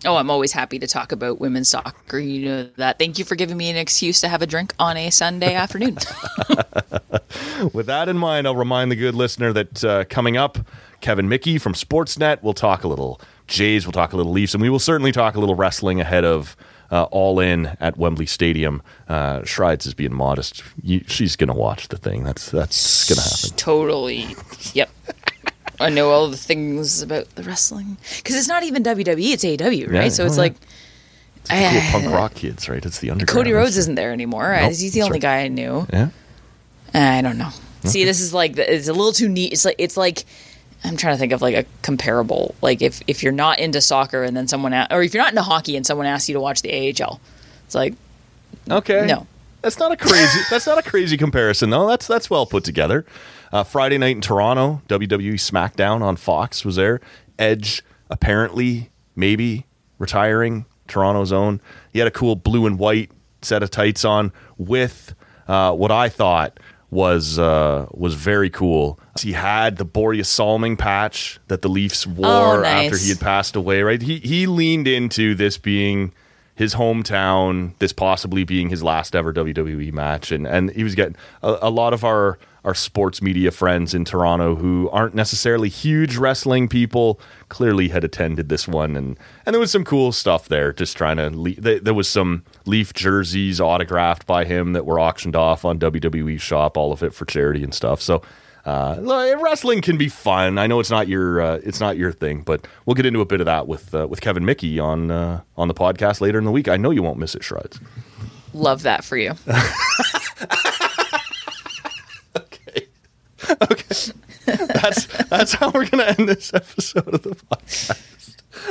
Oh, I'm always happy to talk about women's soccer. You know that. Thank you for giving me an excuse to have a drink on a Sunday (laughs) afternoon. (laughs) With that in mind, I'll remind the good listener that uh, coming up, Kevin Mickey from Sportsnet will talk a little Jays, we'll talk a little Leafs, and we will certainly talk a little wrestling ahead of uh, All In at Wembley Stadium. Uh, Schreids is being modest. You, she's going to watch the thing. That's that's going to happen. totally. Yep. I know all the things about the wrestling because it's not even WWE; it's AEW, right? Yeah, so it's oh, yeah. like Cool I- punk rock kids, right? It's the underground. Cody Rhodes isn't there anymore. Nope, He's the only right. guy I knew. Yeah. Eh, I don't know. See, this is like it's a little too neat. It's like it's like I'm trying to think of like a comparable. Like if if you're not into soccer and then someone a- or if you're not into hockey and someone asks you to watch the AHL, it's like Okay. No. That's not a crazy. that's not a crazy comparison, though. That's that's well put together. Uh, Friday night in Toronto, WWE SmackDown on Fox was there. Edge apparently, maybe retiring Toronto's own. He had a cool blue and white set of tights on with uh, what I thought was uh, was very cool. He had the Borje Salming patch that the Leafs wore Oh, nice. after he had passed away. Right, he he leaned into this being his hometown, this possibly being his last ever WWE match, and and he was getting a, a lot of our our sports media friends in Toronto who aren't necessarily huge wrestling people clearly had attended this one, and and there was some cool stuff there. Just trying to le- there, there was some Leaf jerseys autographed by him that were auctioned off on WWE Shop, all of it for charity and stuff. So. Uh, wrestling can be fun. I know it's not your uh, it's not your thing, but we'll get into a bit of that with uh, with Kevin Mickey on uh, on the podcast later in the week. I know you won't miss it, Shreds. love that for you. (laughs) Okay, (laughs) okay, that's that's how we're gonna end this episode of the podcast.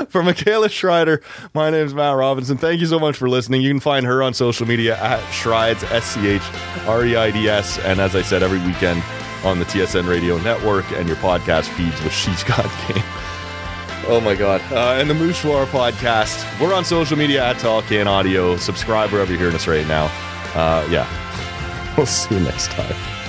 For Michaela Schreiter, my name is Matt Robinson. Thank you so much for listening. You can find her on social media at Schreids, S C H R E I D S. And as I said, every weekend on the TSN Radio Network and your podcast feeds with She's Got (laughs) Game. Oh my God. Uh, and the Mouchoir podcast. We're on social media at Tall Can Audio. Subscribe wherever you're hearing us right now. Uh, yeah. We'll see you next time.